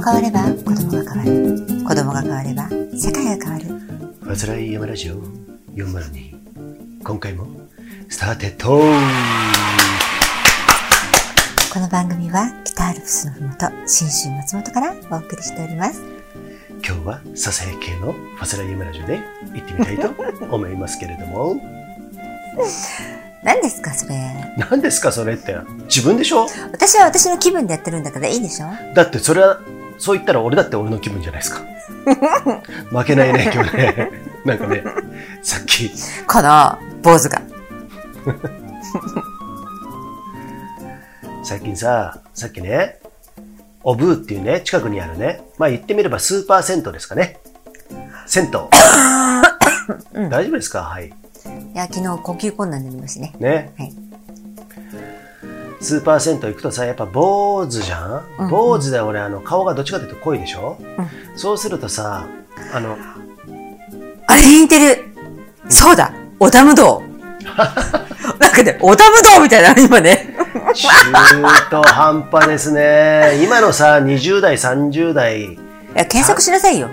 が変われば子供が変わる。子供が変われば世界が変わる。ファズライヤマラジオ402今回もスタートですこの番組は北アルプスのふもと、信州松本からお送りしております。今日はささやき系のファズライヤマラジオで行ってみたいと思いますけれども何ですかそれ。何ですかそれって自分でしょ？私は私の気分でやってるんだからいいでしょ？だってそれはそう言ったら俺だって俺の気分じゃないですか 負けないね今日ねなんかねさっきこの坊主が。最近さ、さっきね、オブーっていうね、近くにあるね、まあ言ってみればスーパー銭湯ですかね。銭湯。大丈夫ですか？はい。いや、昨日呼吸困難になりましてね。ね。はい。スーパー銭湯行くとさ、やっぱ坊主じゃん、うんうん坊主で俺、あの、顔がどっちかというと濃いでしょ、そうするとさ、あの、あれに似てる？そうだ織田無道。なんかね、織田無道みたいな、今ね。中途半端ですね。今のさ、20代、30代、いや、検索しなさいよ。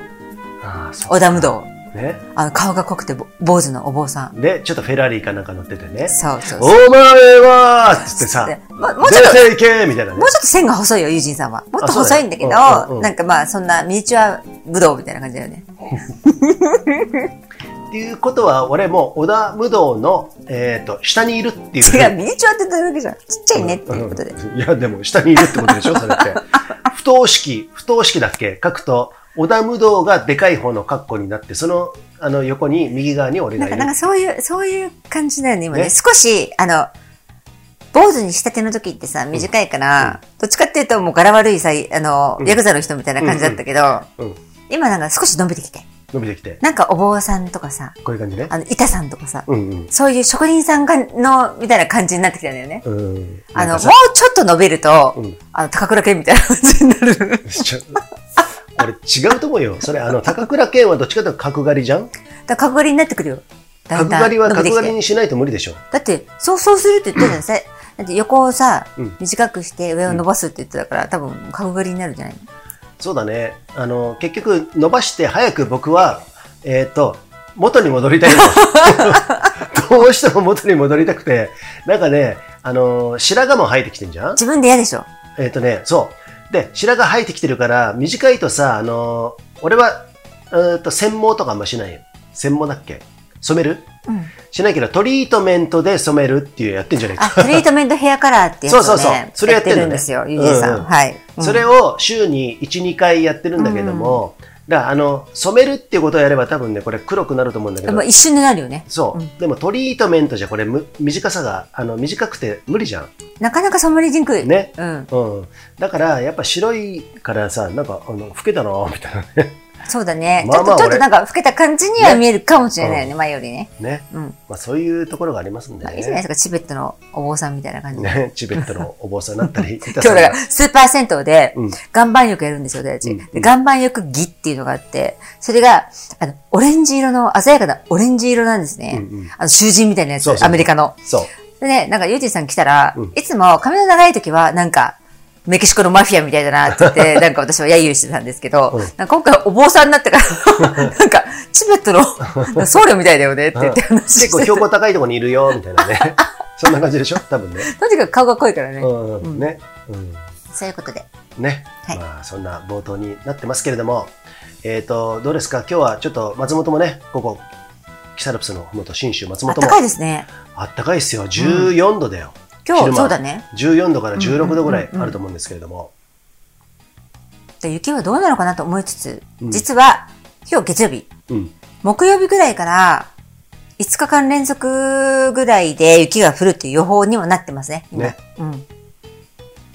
ああ、そう織田無道。ね。あの、顔が濃くてぼ坊主のお坊さん。で、ちょっとフェラーリかなんか乗っててね。そうそうそう。お前はつってさ、でももうちょっとみたいなねもう。ちょっと線が細いよ、ユージンさんは。もっと細いんだけど、うんうんうんなんかまあ、そんなミニチュア武道みたいな感じだよね。っていうことは、俺も織田無道の、えっ、と、下にいるっていう。違う、ミニチュアって言ってるわけじゃん。ちっちゃいねっていうことで。うんいや、でも、下にいるってことでしょそれって。不等式、不等式だっけ？書くと、織田無道がでかい方の括弧になって、その、あの、横に、右側に俺がなんか、いる。なんかそういう、そういう感じだよね、今ね。ね少し、あの、坊主にしたての時ってさ、短いから、どっちかっていうともう柄悪いさ、あの、ヤクザの人みたいな感じだったけど、うん。今なんか少し伸びてきて。伸びてきて。なんかお坊さんとかさ、こういう感じね。あの、板さんとかさ、うんうん。そういう職人さんがの、みたいな感じになってきたんだよね。うん。あの、もうちょっと伸びると、うんあの、高倉健みたいな感じになる。違うと思うよ。それ、あの、高倉健はどっちかというと角刈りじゃん？だ角刈りになってくるよ。だんだん角刈りは角刈りにしないと無理でしょ。だって、そう、そうするって言ってたじゃん。さだって横をさ、うん短くして上を伸ばすって言ってたから、多分角刈りになるんじゃないの？そうだね。あの、結局、伸ばして早く僕は、えっ、と、元に戻りたいの。どうしても元に戻りたくて、なんかね、あの、白髪も生えてきてんじゃん？自分で嫌でしょ。えっ、とね、そう。で、白髪生えてきてるから、短いとさ、あの、俺は、うーんと、専毛とかあんましないよ。専毛だっけ？染める？うん。しないけど、トリートメントで染めるっていうやってんじゃないあ、か。トリートメントヘアカラーってやつをね、そうそうそうそれやってるんですよ、ゆうじさん。はい。うんそれを週に1、2回やってるんだけども、だから、あの、染めるっていうことをやれば多分ね、これ黒くなると思うんだけど一瞬でなるよね。そう、うんでもトリートメントじゃこれむ短さが、あの、短くて無理じゃん。なかなか染まりにくい。ね。うん。うん。だから、やっぱ白いからさ、なんか、あの、老けたなぁみたいなね。そうだね。まあまあちょっと、ちょっと俺なんか老けた感じには見えるかもしれないよね、前よりね。ね。うん。まあ、そういうところがありますんでいいじゃないでね。すか、チベットのお坊さんみたいな感じで。ね、チベットのお坊さんだったり、今日だから、スーパー銭湯でうん、岩盤浴やるんですよ、私たち。うんで岩盤浴儀っていうのがあって、それが、あの、オレンジ色の、鮮やかなオレンジ色なんですね。うんうんあの、囚人みたいなやつ、そうそうアメリカの。そう。でね、なんか、ユージさん来たら、うんいつも髪の長い時は、なんか、メキシコのマフィアみたいだなって言って、なんか私は揶揄してたんですけど、うんなんか今回お坊さんになってから、なんか、チベットの僧侶みたいだよねって言って話して結構標高高いところにいるよ、みたいなね。そんな感じでしょ？多分ね。とにかく顔が濃いからね。ね。うん。そういうことで。ね。はいまあ、そんな冒頭になってますけれども、えっ、と、どうですか？今日はちょっと松本もね、ここ、キサルプスのふもと新州松本もあったかいですね。あったかいですよ。14度だよ。今日、そうだね。14度から16度ぐらいあると思うんですけれども。で雪はどうなのかなと思いつつ、うん実は、今日月曜日、うん。木曜日ぐらいから、5日間連続ぐらいで雪が降るっていう予報にもなってますね。今ね。うん。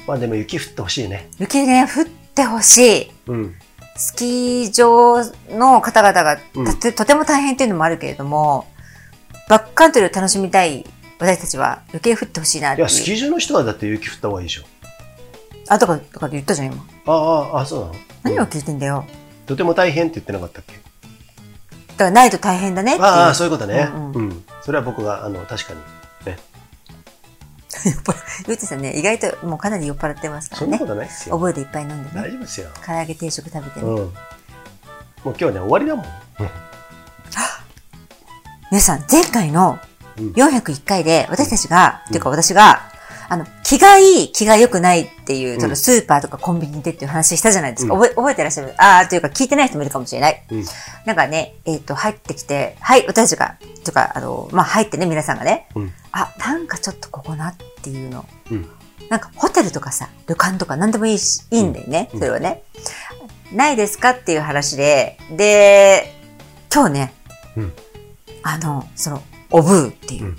まあでも雪降ってほしいね。雪ね、降ってほしい。うん。スキー場の方々がうんとても大変っていうのもあるけれども、バックカントリーを楽しみたい私たちは余計降ってほしいなっていう。いや、スキー場の人はだって雪降った方がいいでしょ。あ、だから、だから言ったじゃん、今。ああ、ああ、そうなの？うん何を聞いてんだよ。とても大変って言ってなかったっけ？だからないと大変だねっていう。ああ、そういうことね。うんうん。それは僕が、あの、確かに、ね。ゆうちさんね、意外ともうかなり酔っ払ってますからねそんなこ。とないですよ。覚えていっぱい飲んでね。大丈夫ですよ。唐揚げ定食食べてうん。ね。もう今日はね、終わりだもん。皆さん、前回のうん401回で私たちが、っていうか私が、あの、気がいい、気が良くないっていう、うんそのスーパーとかコンビニでっていう話したじゃないですか。うん覚え覚えてらっしゃる？ああ、というか聞いてない人もいるかもしれない。うん。なんかね、えっ、と、入ってきて、はい、私たちが、とか、あの、まあ、入ってね、皆さんがね、うん。あ、なんかちょっとここなっていうの。うん。なんかホテルとかさ、旅館とか何でもいいし、いいんだよね、うんそれはね。ないですかっていう話で、で、今日ね、うん。あの、その、おブーっていう。うん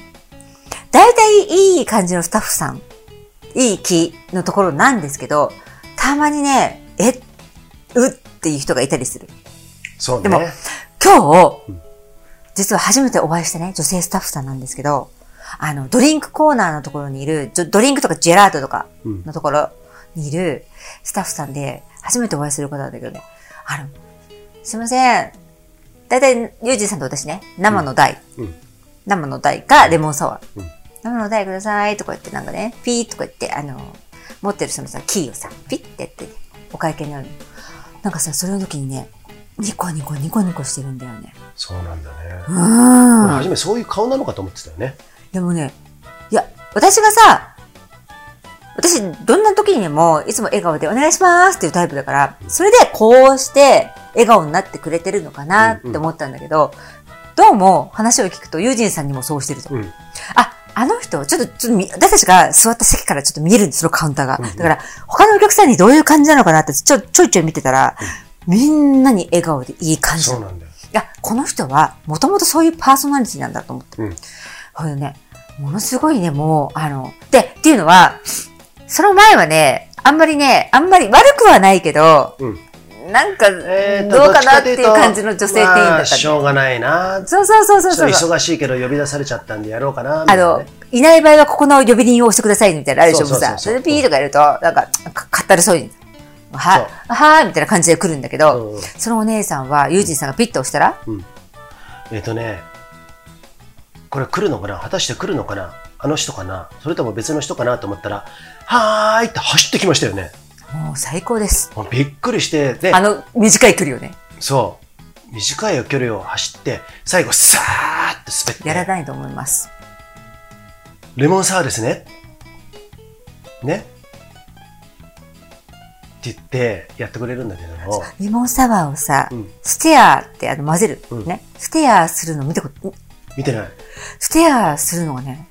大体いい感じのスタッフさん、いい気のところなんですけど、たまにね、え、うっていう人がいたりする。そうね。でも今日、うん実は初めてお会いしたね、女性スタッフさんなんですけど、あの、ドリンクコーナーのところにいる、ドドリンクとかジェラートとかうんのところにいるスタッフさんで、初めてお会いする方なんだけどね、あの、すいません。だいたい、ユージさんと私ね、生の台、うん。生の台かレモンサワー。うん生の台くださいとか言ってなんかね、ピーとか言って、あの、持ってるそのさ、キーをさ、ピッてやって、お会計になるの。なんかさ、それの時にね、ニコニコニコニコしてるんだよね。そうなんだね。うん。初めそういう顔なのかと思ってたよね。でもね、いや、私がさ、私、どんな時にも、いつも笑顔でお願いしますっていうタイプだから、それでこうして笑顔になってくれてるのかなって思ったんだけど、どうも話を聞くと、ユージンさんにもそうしてると。うん。あ、あの人、ちょっと、ちょっとみ、私たちが座った席からちょっと見えるんです、そのカウンターが。だから、他のお客さんにどういう感じなのかなって、ちょ、ちょいちょい見てたら、みんなに笑顔でいい感じ。そうなんだよ。いや、この人は、もともとそういうパーソナリティなんだと思って。うん。これね、ものすごいね、もう、あの、で、っていうのは、その前はね、あんまりね、あんまり悪くはないけど、うん。なんか、どうかなっていう感じの女性店員だまあったんでしょうがないな。そうそうそうそうそう。ちょっと忙しいけど呼び出されちゃったんでやろうかな。みたあのいなね、い場合はここの呼び鈴を押してくださいみたいなのあるでしょ、さ。それでピーとかやると、なんか、かかったるそうに。は、はーいみたいな感じで来るんだけど、うんうんそのお姉さんは、ユージンさんがピッと押したら、えっ、とね、これ来るのかな？果たして来るのかな？あの人かな？それとも別の人かな？と思ったら、はーいって走ってきましたよね。もう最高です。もうびっくりして、であ、の、短い距離をね、そう、短い距離を走って、最後、さーって滑って、やらないと思います。レモンサワーですね。ね。って言ってやってくれるんだけども、レモンサワーをさ、うんステアってあの混ぜる、うんね。ステアするの見たこと、見てない。ステアするのがね、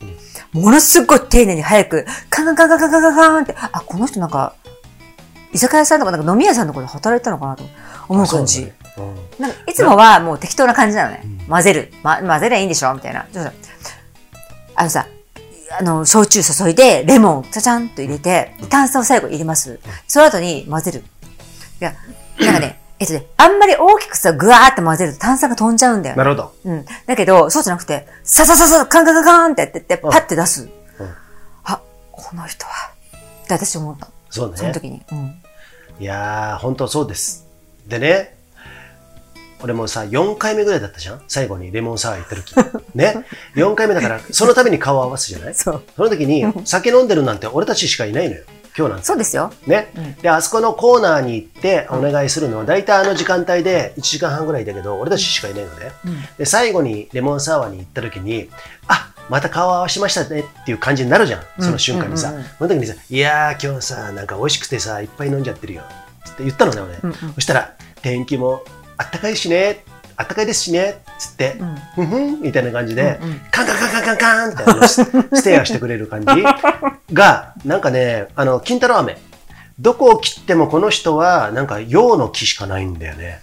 ものすごい丁寧に早く、カンカンカンカンカンカンって、あ、この人なんか、居酒屋さんとかなんか飲み屋さんとかで働いてたのかなと思う感じ。なんかいつもはもう適当な感じなのね。うん混ぜる。ま、混ぜりゃいいんでしょみたいな。あのさ、あの、焼酎注いで、レモン、ちゃちゃんと入れて、炭酸を最後入れます。その後に混ぜる。いや、なんかね、えっとね、あんまり大きくさ、ぐわーって混ぜると炭酸が飛んじゃうんだよね。なるほど。うん。だけど、そうじゃなくて、ささささ、カンカンカンカンってやってって、パッて出す。うんあ、この人は。って私思った。そうね。その時に。うん。いやー、本当そうです。でね、俺もさ、4回目ぐらいだったじゃん？最後にレモンサワー行った時。ね？4回目だから、そのために顔を合わすじゃない？その時に、酒飲んでるなんて俺たちしかいないのよ。今日なんて。そうですよ。ね、うんで、あそこのコーナーに行ってお願いするのは、大体あの時間帯で1時間半ぐらいだけど、俺たちしかいないのね。うん。で、最後にレモンサワーに行った時に、あまた顔合わしましたねっていう感じになるじゃん。その瞬間にさ。その時にさ、いやー今日さ、なんか美味しくてさ、いっぱい飲んじゃってるよ。って言ったのね、俺。うんうんそしたら、天気もあったかいしね、あったかいですしね、つって、うんふんみたいな感じで、うんうんカンカンカンカンカンカンってあのス ステアしてくれる感じが、なんかね、あの、金太郎飴。どこを切ってもこの人は、なんか、陽の木しかないんだよね。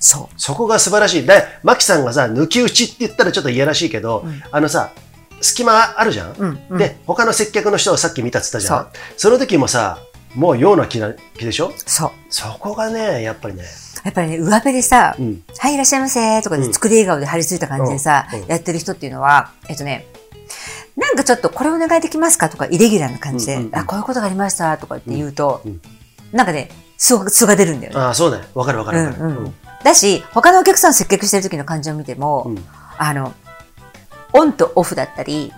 そそこが素晴らしい。で、マキさんがさ、抜き打ちって言ったらちょっといやらしいけど、うんあのさ、隙間あるじゃん、うんうん。で、他の接客の人をさっき見たって言ったじゃん。そその時もさ、もう陽の木な木でしょ？う。そう。そこがね、やっぱりね、やっぱりね、上辺でさ、うん。はい、いらっしゃいませとかで作り笑顔で張り付いた感じでさ、うんうん。やってる人っていうのは、えっとね、なんかちょっとこれお願いできますか？とか、イレギュラーな感じで、うんうんうんあ、こういうことがありましたとかって言うと、うんうん。なんかね、素が出るんだよね。ああ、そうだね。わかるわかるわかる。うん。うん。だし、他のお客さん接客してる時の感じを見ても、うん。あの、オンとオフだったり、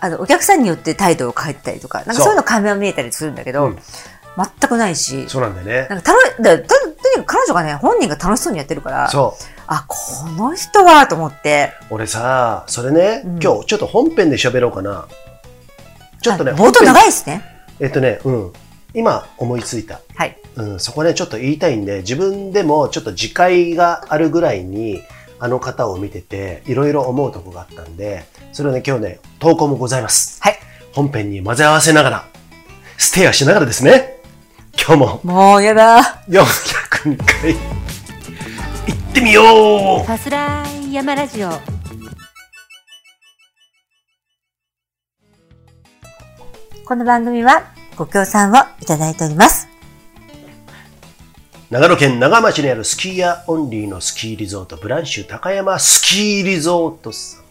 あの、お客さんによって態度を変えたりとか、なんかそういうの垣間見えたりするんだけど、うん全くないし、そうなんだよね。なんか楽し、だととにかく彼女がね、本人が楽しそうにやってるから、そう。あ、この人はと思って、俺さ、それね、うん今日ちょっと本編で喋ろうかな。ちょっとね、あ冒頭長いですね。えっとね、うん。今思いついた。はい。うん、そこね、ちょっと言いたいんで、自分でもちょっと自戒があるぐらいに、あの方を見てて、いろいろ思うとこがあったんで、それをね、今日ね、投稿もございます。はい。本編に混ぜ合わせながら、ステアしながらですね、今日ももうやだ。402回、行ってみようさすらい山ラジオこの番組はご協賛をいただいております。長野県長町にあるスキーヤーオンリーのスキーリゾート、ブランシュ高山スキーリゾートさん。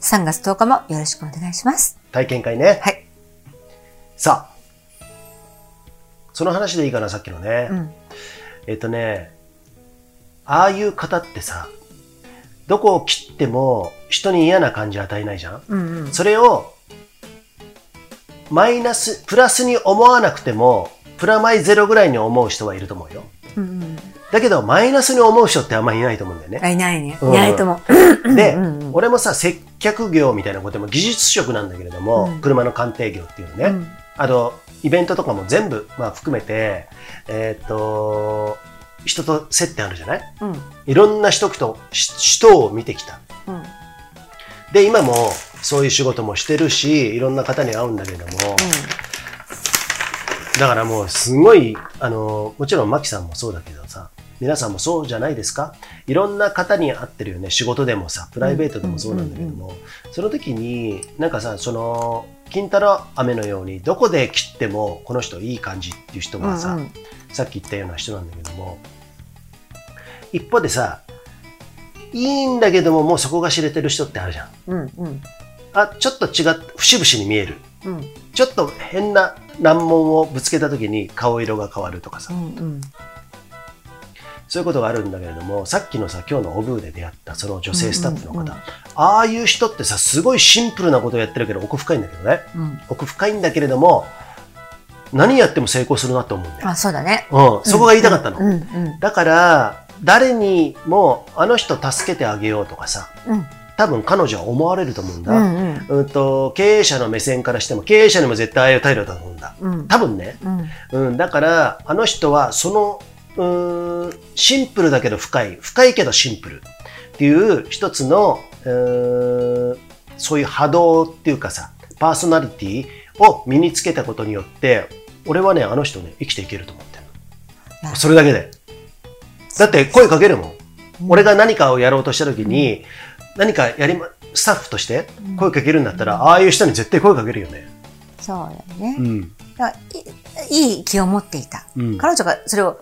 3月10日もよろしくお願いします。体験会ね。はい。さあ、その話でいいかな、さっきのね。うん。えっとね、ああいう方ってさ、どこを切っても人に嫌な感じ与えないじゃんうんうん。それを、マイナス、プラスに思わなくても、プラマイゼロぐらいに思う人はいると思うよ。うんうん。だけど、マイナスに思う人ってあんまりいないと思うんだよね。あ、いないね。うんいないと思う。で、うんうん俺もさ、接客業みたいなことも技術職なんだけれども、うん車の鑑定業っていうのね。うんあと、イベントとかも全部、まあ含めて、えーっと、人と接点あるじゃない？うん。いろんな人と、し人を見てきた。うん。で、今もそういう仕事もしてるし、いろんな方に会うんだけれども、だからもうすごい、あの、もちろんマキさんもそうだけどさ、皆さんもそうじゃないですか？いろんな方に会ってるよね。仕事でもさ、プライベートでもそうなんだけども、その時に、なんかさ、その、金太郎飴のように、どこで切ってもこの人いい感じっていう人がさ、うんうんさっき言ったような人なんだけども、一方でさ、いいんだけども、もうそこが知れてる人ってあるじゃん。うん。うん。あ、ちょっと違って、節々に見える。うん。ちょっと変な難問をぶつけた時に顔色が変わるとかさ、うん。うん。そういうことがあるんだけれども、さっきのさ、今日のオブーで出会ったその女性スタッフの方、うんうんうんああいう人ってさ、すごいシンプルなことをやってるけど、奥深いんだけどね。うん。奥深いんだけれども、何やっても成功するなと思うんだよ。あ、そうだね。うん、そこが言いたかったの。うん。うん。だから、誰にも、あの人助けてあげようとかさ、うん。多分彼女は思われると思うんだ。うん。うん。うんと、経営者の目線からしても、経営者にも絶対ああいう態度だと思うんだ。うん。多分ね。うん。うん、だから、あの人は、その、うーん、シンプルだけど深い、深いけどシンプルっていう一つの、うそういう波動っていうかさ、パーソナリティを身につけたことによって、俺はね、あの人ね、生きていけると思ってるそれだけで。だって声かけるもん。俺が何かをやろうとした時に、何かやりま、スタッフとして声かけるんだったら、ああいう人に絶対声かけるよね。そうだよね。うん。いいい気を持っていた。うん。彼女がそれを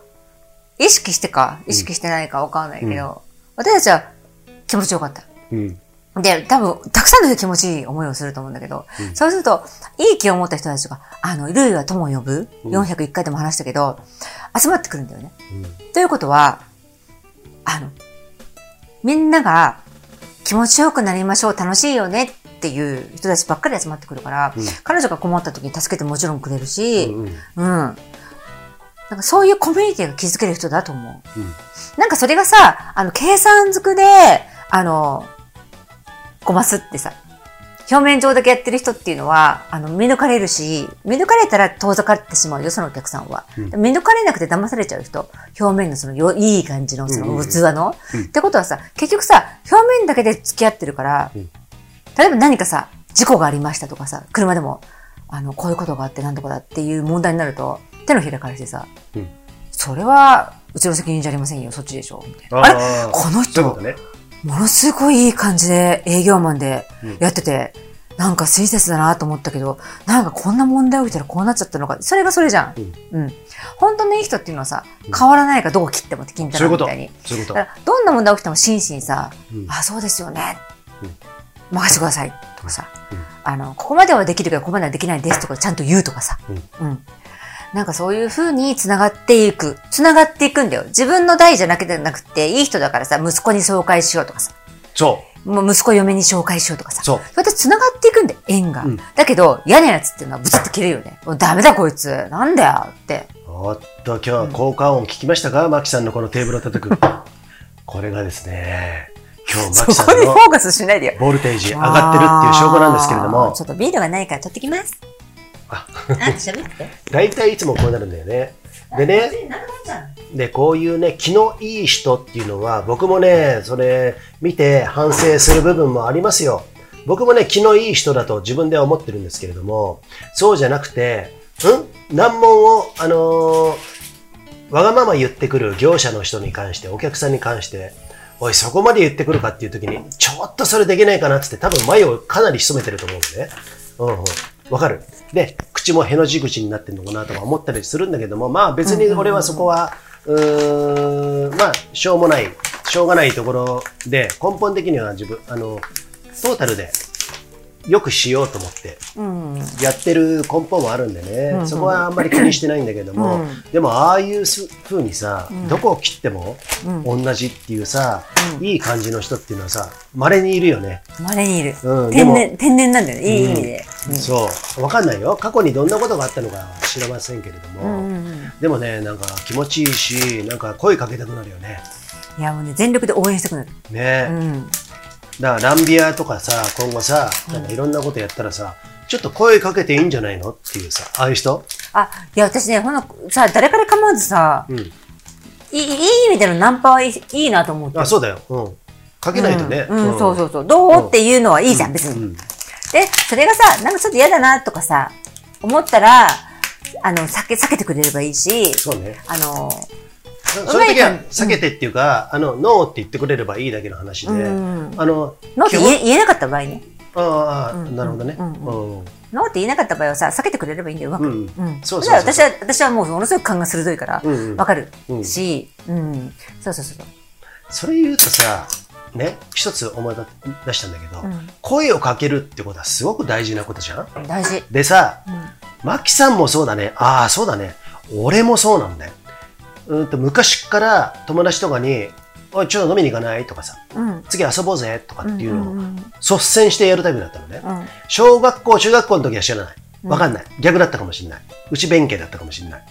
意識してか、意識してないかわかんないけど、私たちは気持ちよかった。うん。で、多分、たくさんの人気持ちいい思いをすると思うんだけど、うんそうすると、いい気を持った人たちが、あの、ルイは友を呼ぶ、うん401回でも話したけど、集まってくるんだよね。うんということは、あの、みんなが気持ちよくなりましょう、楽しいよねっていう人たちばっかり集まってくるから、うん彼女が困った時に助けてもちろんくれるし、うんうんうん。なんかそういうコミュニティが築ける人だと思う。うんなんかそれがさ、あの、計算づくで、あの、ごますってさ、表面上だけやってる人っていうのは、あの、見抜かれるし、見抜かれたら遠ざかってしまうよ、そのお客さんは。うん見抜かれなくて騙されちゃう人。表面のそのよ、いい感じのそうんうんうんの器の。うんってことはさ、結局さ、表面だけで付き合ってるから、うん例えば何かさ、事故がありましたとかさ、車でも、あの、こういうことがあって何とかだっていう問題になると、手のひら返してさ、うんそれは、うちの責任じゃありませんよ、そっちでしょ、みたいな。あれ？この人ね。ものすごいいい感じで営業マンでうんやってて、なんか親切だなと思ったけど、なんかこんな問題起きたらこうなっちゃったのか。それがそれじゃん。うん。本当のいい人っていうのはさ、変わらないからどこ切ってもって金太郎みたいに。。そういうこと。だから、どんな問題起きても真摯にさ、うんあ、そうですよね。うん任せてください。とかさ、うんあの、ここまではできるけど、ここまではできないですとか、ちゃんと言うとかさ。うんうん。なんかそういう風に繋がっていく。繋がっていくんだよ。自分の代じゃなくてなくて、いい人だからさ、息子に紹介しようとかさ。そもう息子嫁に紹介しようとかさ。そうそうやって繋がっていくんだよ、縁が。うんだけど、嫌なやつっていうのはブツッと切れるよね。もうダメだこいつ。なんだよって。おっと、今日は効果音聞きましたか？マキさんのこのテーブルを叩く。これがですね、今日マそキさんのこにフォーカスしないでよ。ボルテージ上がってるっていう証拠なんですけれどもち、ょっとビールがないから取ってきます。ああ、喋って。大体いつもこうなるんだよね。でね、で、こういうね、気のいい人っていうのは、僕もね、それ見て反省する部分もありますよ。僕もね、気のいい人だと自分では思ってるんですけれども、そうじゃなくて、ん？難問を、あのーわがまま言ってくる業者の人に関して、お客さんに関して、おい、そこまで言ってくるかっていう時に、ちょっとそれできないかなっつって、多分前をかなり潜めてると思うんでね。うんうん。わかる。で、口もへの字口になってるのかなとか思ったりするんだけども、まあ別に俺はそこは、うーん、まあ、しょうもない、しょうがないところで、根本的には自分、あの、トータルで、よくしようと思って、うん。やってる根本もあるんでね、うんうんそこはあんまり気にしてないんだけども、うんでもああいうす風にさ、んどこを切ってもうん同じっていうさ、うんいい感じの人っていうのはさ、稀にいるよね。稀にいる。天然、天然なんだよね。いい意味で。そう。わかんないよ。過去にどんなことがあったのかは知りませんけれども、うんうんうんでもね、なんか気持ちいいし、なんか声かけたくなるよね。いや、もうね、全力で応援したくなる。ね、うん。だからランビアとかさ、今後さ、なんかいろんなことやったらさ、ちょっと声かけていいんじゃないの？っていうさ、ああいう人？あ、いや、私ね、ほんの、さ、誰から構わずさ、うん。いい、いい意味でのナンパはいいいいなと思って。あ、そうだよ。うん。かけないとね。うん、うんそうそうそう。どう？っていうのはいいじゃん、別に。うん。で、それがさ、なんかちょっと嫌だなとかさ、思ったら、あの、避け、避けてくれればいいし、そうね。あの、その時は避けてっていうか、あの、ノーって言ってくれればいいだけの話で、うんあの、ノーって言え言えなかった場合ね。ああ、うんなるほどね。うんうん。ノーって言えなかった場合はさ、避けてくれればいいんだよ、うまく。うんうん。そうそう私は、私はもうものすごく勘が鋭いから、わかるうんし、うん。そうそうそうそれ言うとさ、ね、一つ思い出したんだけど、うん声をかけるってことはすごく大事なことじゃん？大事。でさ、うん。マキさんもそうだね。ああ、そうだね。俺もそうなんだよ。うんと昔から友達とかに、おい、ちょっと飲みに行かない？とかさ、うん。次遊ぼうぜとかっていうのをんん率先してやるタイプだったのね。うん。小学校、中学校の時は知らない。わかんない。逆だったかもしれない。内弁慶だったかもしれない。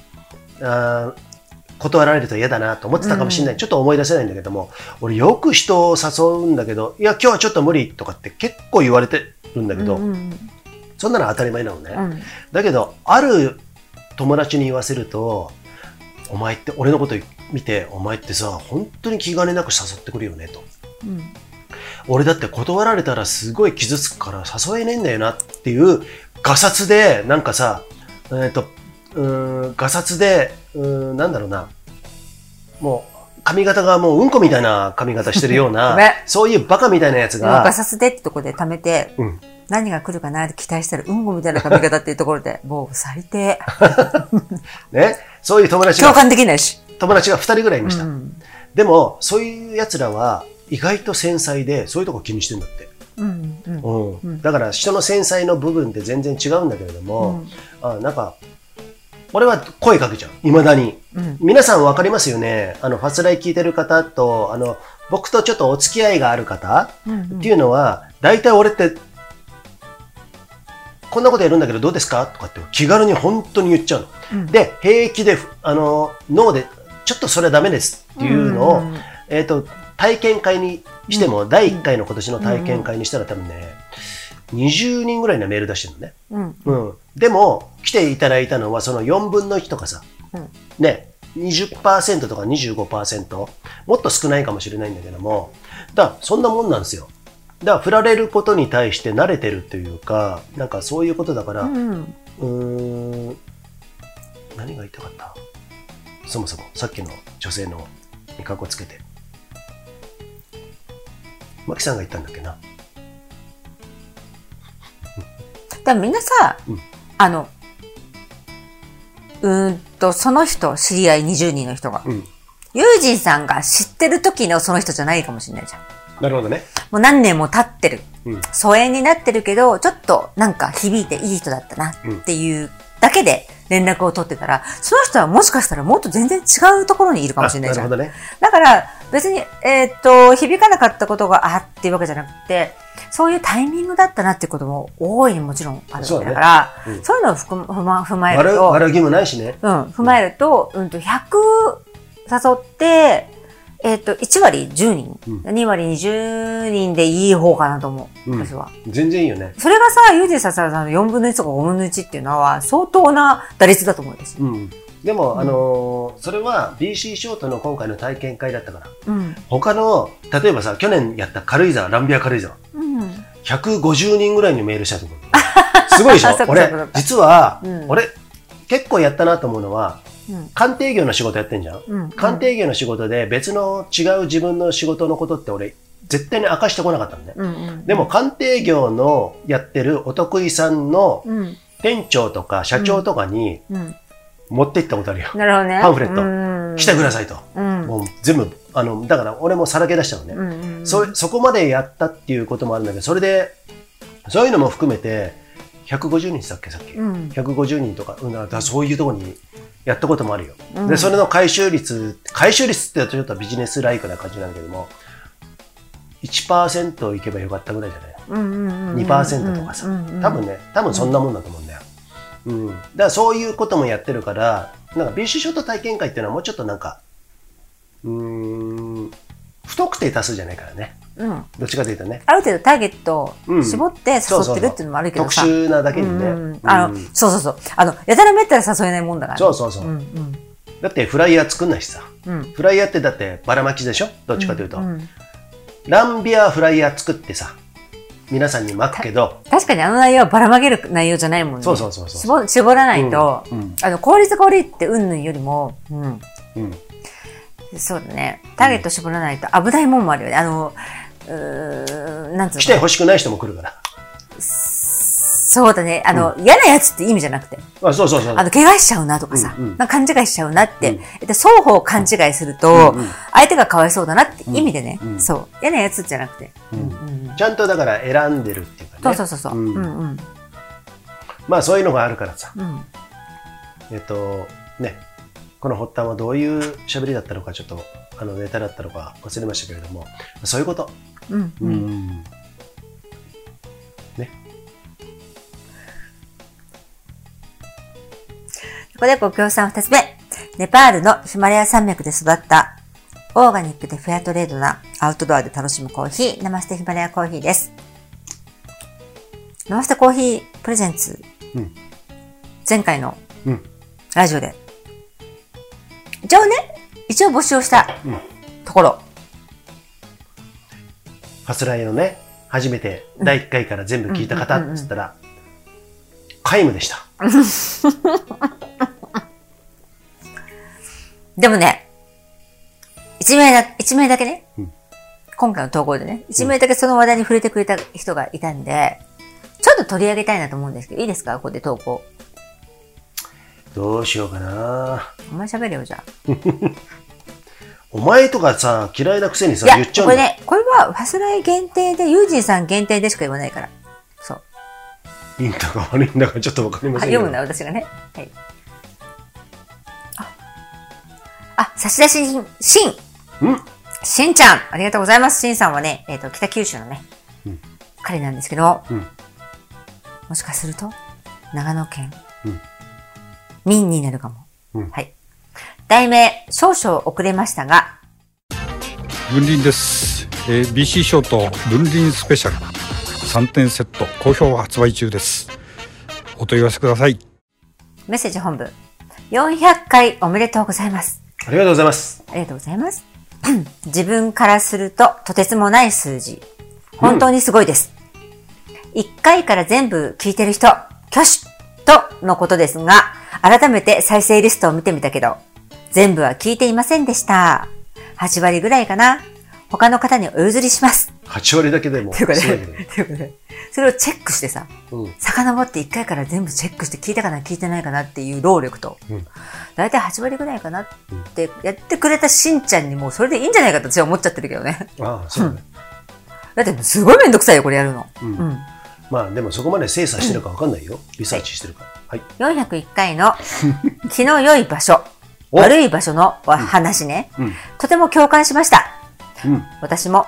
あー断られると嫌だなと思ってたかもしれない。ちょっと思い出せないんだけども、俺よく人を誘うんだけど、いや、今日はちょっと無理とかって結構言われてるんだけど、うんうんそんなの当たり前なのね。うんだけど、ある友達に言わせると、お前って、俺のこと見て、お前ってさ、本当に気兼ねなく誘ってくるよねと。うん。俺だって断られたらすごい傷つくから誘えねえんだよなっていう、ガサツで、なんかさ、えっ、と、うーん、ガサツで、うーん、なんだろうな、もう、髪型がもううんこみたいな髪型してるような、そういうバカみたいなやつでもガが、サスでってとこで貯めて、うん何が来るかなって期待したら、うんこみたいな髪型っていうところで、もう最低。ね、そういう友達が、共感できないし。友達が二人ぐらいいました。うんでも、そういう奴らは、意外と繊細で、そういうとこ気にしてんだって。うんうんうんうんだから、人の繊細の部分って全然違うんだけれども、あなんか、俺は声かけちゃう。未だに。うん皆さんわかりますよね？あの、ファスライ聞いてる方と、あの、僕とちょっとお付き合いがある方うんっていうのは、大体俺って、こんなことやるんだけどどうですか？とかって気軽に本当に言っちゃうの。うんで、平気で、あの、脳で、ちょっとそれはダメですっていうのを、うんえっ、と、体験会にしても、第1回の今年の体験会にしたら多分ね、20人ぐらいのメール出してるのね。うんうん。でも、来ていただいたのはその4分の1とかさ、うんね、20%とか25%、もっと少ないかもしれないんだけども、だそんなもんなんですよ。だから振られることに対して慣れてるというか、なんかそういうことだから、ううんーん、何が言いたかった？そもそも、さっきの女性のにかっこつけて。マキさんが言ったんだっけな？だみんなさ、うんあの、うーんと、その人、知り合い20人の人が、うん。ユージンさんが知ってる時のその人じゃないかもしれないじゃん。なるほどね。もう何年も経ってる。うん。疎遠になってるけど、ちょっとなんか響いていい人だったなっていうだけで、連絡を取ってたら、その人はもしかしたらもっと全然違うところにいるかもしれないじゃん。あなるほどね。だから、別に、えーっと、響かなかったことがあっていうわけじゃなくて、そういうタイミングだったなっていうことも大いにもちろんあるわけだから、そうねうんそういうのを踏ま踏まえる悪と、悪気もないしね。うん、踏まえると、うんと、100誘って、えーっと、1割10人、うん2割20人でいい方かなと思う、うん私は。全然いいよね。それがさ、ユージさんさ、の4分の1とか5分の1っていうのは、相当な打率だと思うんですよ。うん。でも、うんあのーそれは BC ショートの今回の体験会だったから。うん。他の、例えばさ、去年やった軽井沢、ランビア軽井沢。うん。150人ぐらいにメールしたと思 う。すごいでしょ？俺実は、うん俺、結構やったなと思うのは、うん。鑑定業の仕事やってんじゃん？うん。鑑定業の仕事で別の違う自分の仕事のことって俺、絶対に明かしてこなかったのね。うんうん。でも、鑑定業のやってるお得意さんのうん。店長とか社長とかにうん。持って行ったことあるよ。なるほどね。パンフレットト来てくださいと。うん。もう全部、あの、だから俺もさらけ出したのね。うんうん。そ、そこまでやったっていうこともあるんだけど、それで、そういうのも含めて、150人って言っけ、さっき。うん。150人とか、うん、だそういうところにやったこともあるよ。うんで、それの回収率、回収率って言うとちょっとビジネスライクな感じなんだけども、1%いけばよかったぐらいじゃない？うんうんうん。2%とかさ、うんうん多分ね、多分そんなもんだと思うんだよ。うん。だからそういうこともやってるから、なんか BC ショート体験会っていうのはもうちょっとなんか、うーん、不特定多数じゃないからね。うん。どっちかというとね。ある程度ターゲットをうん絞って誘ってるっていうのもあるけど特さ。殊なだけにね。うんうんあの、うんそうそうそう。あの、やたらめったら誘えないもんだからね。そうそうそう。うんうん。だってフライヤー作んないしさ。うん。フライヤーってだってばらまきでしょ？どっちかというと。んんランビアフライヤー作ってさ、皆さんに巻くけど、確かにあの内容はばらまげる内容じゃないもんね。そうそうそうそう。絞絞らないと、うんうんあの、効率が悪いってうんぬんよりも、うん。うんそうだね。ターゲット絞らないと危ないもんもあるよね。あの、うーん、なんつうの？来て欲しくない人も来るから。そうだね。あの、嫌なやつって意味じゃなくて、あそうそうそう。あの、怪我しちゃうなとかさ、うんうんなんか勘違いしちゃうなって、うんで双方勘違いすると、うんうん相手がかわいそうだなって意味でね、うんうんそう。嫌なやつじゃなくて。うんうんうんちゃんとだから選んでるっていうかね。そうそうそうそう。ううんんうん。まあそういうのがあるからさ。うん。えっと、ね、この発端はどういう喋りだったのか、ちょっと、あの、ネタだったのか忘れましたけれども、そういうこと。うん。ね。ここでご協賛二つ目。ネパールのヒマラヤ山脈で育った、オーガニックでフェアトレードなアウトドアで楽しむコーヒー、ナマステヒマラヤコーヒーです。ナマステコーヒープレゼンツ、うん前回のうん。ラジオで、一応ね、一応募集をしたうんところ、ファスライのね、初めて第1回から全部聞いた方っつったら、皆無でした。でもね、一名だ、一名だけね、うん今回の投稿でね、一名だけその話題に触れてくれた人がいたんで、ちょっと取り上げたいなと思うんですけど、いいですか？ここで投稿。どうしようかな。お前喋れよ、じゃ お前とかさ、嫌いなくせにさ言っちゃ、うんだ。これね、これはファスライ限定で、ユージンさん限定でしか言わないから。そう。いいんだか悪いんだかちょっとわかりまあせんけど。読むんだ、私がね。はい。あ、あ、差出人、しん。うんしんちゃん。ありがとうございます。しんさんはね、えっ、と、北九州のね、うん彼なんですけど、うんもしかすると、長野県、うん民になるかも。うんはい。題名、少々遅れましたが、分輪です、えー BC ショート分輪スペシャル3点セット好評発売中ですお問い合わせくださいメッセージ本部、400回おめでとうございます。ありがとうございます。ありがとうございます。自分からするととてつもない数字。本当にすごいです。1回から全部聞いてる人、挙手とのことですが、改めて再生リストを見てみたけど、全部は聞いていませんでした。8割ぐらいかな。他の方にお譲りします。8割だけでも、というかね、すごいけどとそれをチェックしてさ、うん。遡って1回から全部チェックして聞いたかな聞いてないかなっていう労力と、うんだいたい8割ぐらいかなってやってくれたしんちゃんにもうそれでいいんじゃないかと私は思っちゃってるけどね。ああ、そうだね。だってすごいめんどくさいよ、これやるの。うんうん。まあでもそこまで精査してるかわかんないよ。リサーチしてるか。はい401回の 気の良い場所、お悪い場所の話ね、うん。とても共感しました。うん。私も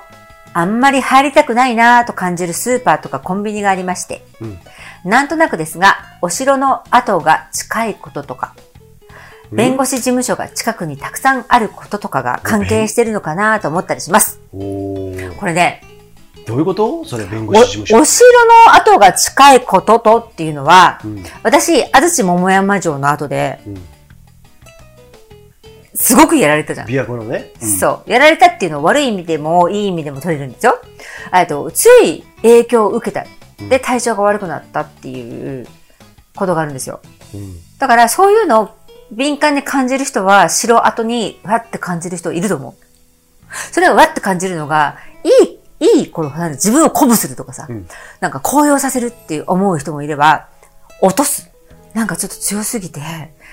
あんまり入りたくないなぁと感じるスーパーとかコンビニがありまして、うん。なんとなくですが、お城の跡が近いこととか、弁護士事務所が近くにたくさんあることとかが関係してるのかなと思ったりします。これね、どういうこと？それ、弁護お士事務所。お城の跡が近いこととっていうのは、うん。私、安土桃山城の後で、うん。すごくやられたじゃん。琵琶湖のね。うんそう。やられたっていうのは悪い意味でもいい意味でも取れるんですよ。えっと、強い影響を受けた。で、体調が悪くなったっていうことがあるんですよ。うん。だから、そういうのを敏感に感じる人は、城跡にわって感じる人いると思う。それがわって感じるのが、いい、いい、この、自分を鼓舞するとかさ、うんなんか高揚させるって思う人もいれば、落とす。なんかちょっと強すぎて、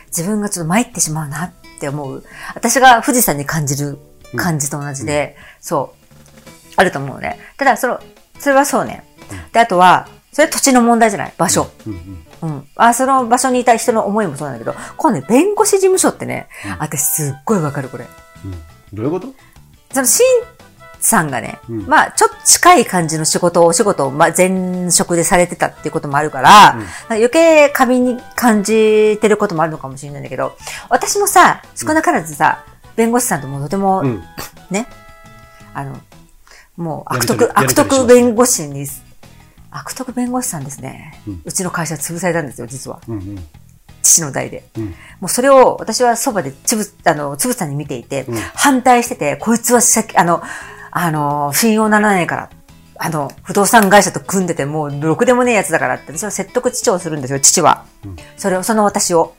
自分がちょっと参ってしまうなって思う。私が富士山に感じる感じと同じで、そう、あると思うね。ただ、その、それはそうね。で、あとは、それは土地の問題じゃない？場所。うん。うん。うん。あ、その場所にいた人の思いもそうなんだけど、今度ね、弁護士事務所ってね、私すっごいわかる、これ。うん。どういうこと？その、さんがね、うんまあ、ちょっと近い感じの仕事を、お仕事を、まあ、前職でされてたっていうこともあるから、余計過敏に感じてることもあるのかもしれないんだけど、私もさ、少なからずさ、弁護士さんともとても、うん。ね、あの、もうや悪徳、悪徳弁護士に、悪徳弁護士さんですね。ううんちの会社潰されたんですよ、実は。うん。うん。父の代で。うん。もうそれを私はそばでつぶ、あの、つぶさんに見ていて、うん反対してて、こいつはさあの、あの、信用ならないから、あの、不動産会社と組んでてもうろくでもねえやつだからって、私は説得父をするんですよ、父は。うんそれを、その私を、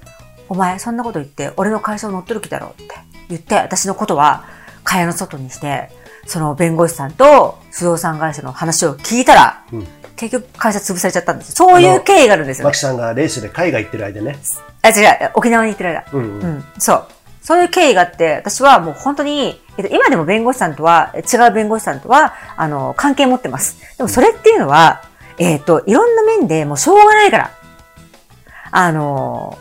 お前そんなこと言って、俺の会社を乗っ取る気だろうって言って、私のことは、会社の外にして、その弁護士さんと不動産会社の話を聞いたら、うん結局会社潰されちゃったんですよ。そういう経緯があるんですよ、ねマキ。さんがレースで海外行ってる間ね。あ、違う、沖縄に行ってる間。うん。ううん。ん、そう。そういう経緯があって、私はもう本当に、えっと、今でも弁護士さんとは、違う弁護士さんとは、あの、関係持ってます。でもそれっていうのは、えっと、いろんな面でもうしょうがないから。あの、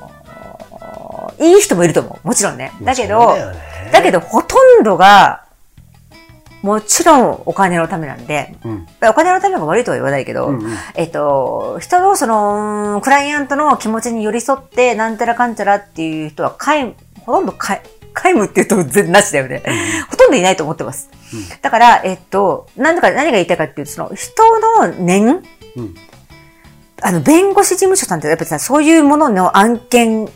いい人もいると思う。もちろんね。だけど、そうよねだけど、ほとんどが、もちろんお金のためなんで、うん。お金のためが悪いとは言わないけど、うんうんえっと、人のその、クライアントの気持ちに寄り添って、なんたらかんちゃらっていう人は、皆ほとんど皆皆無って言うと全然なしだよね。ほとんどいないと思ってます。だから、えっと、何だか、何が言いたいかっていうと、その、人の念うん。あの、弁護士事務所さんってやっぱりさ、そういうものの案件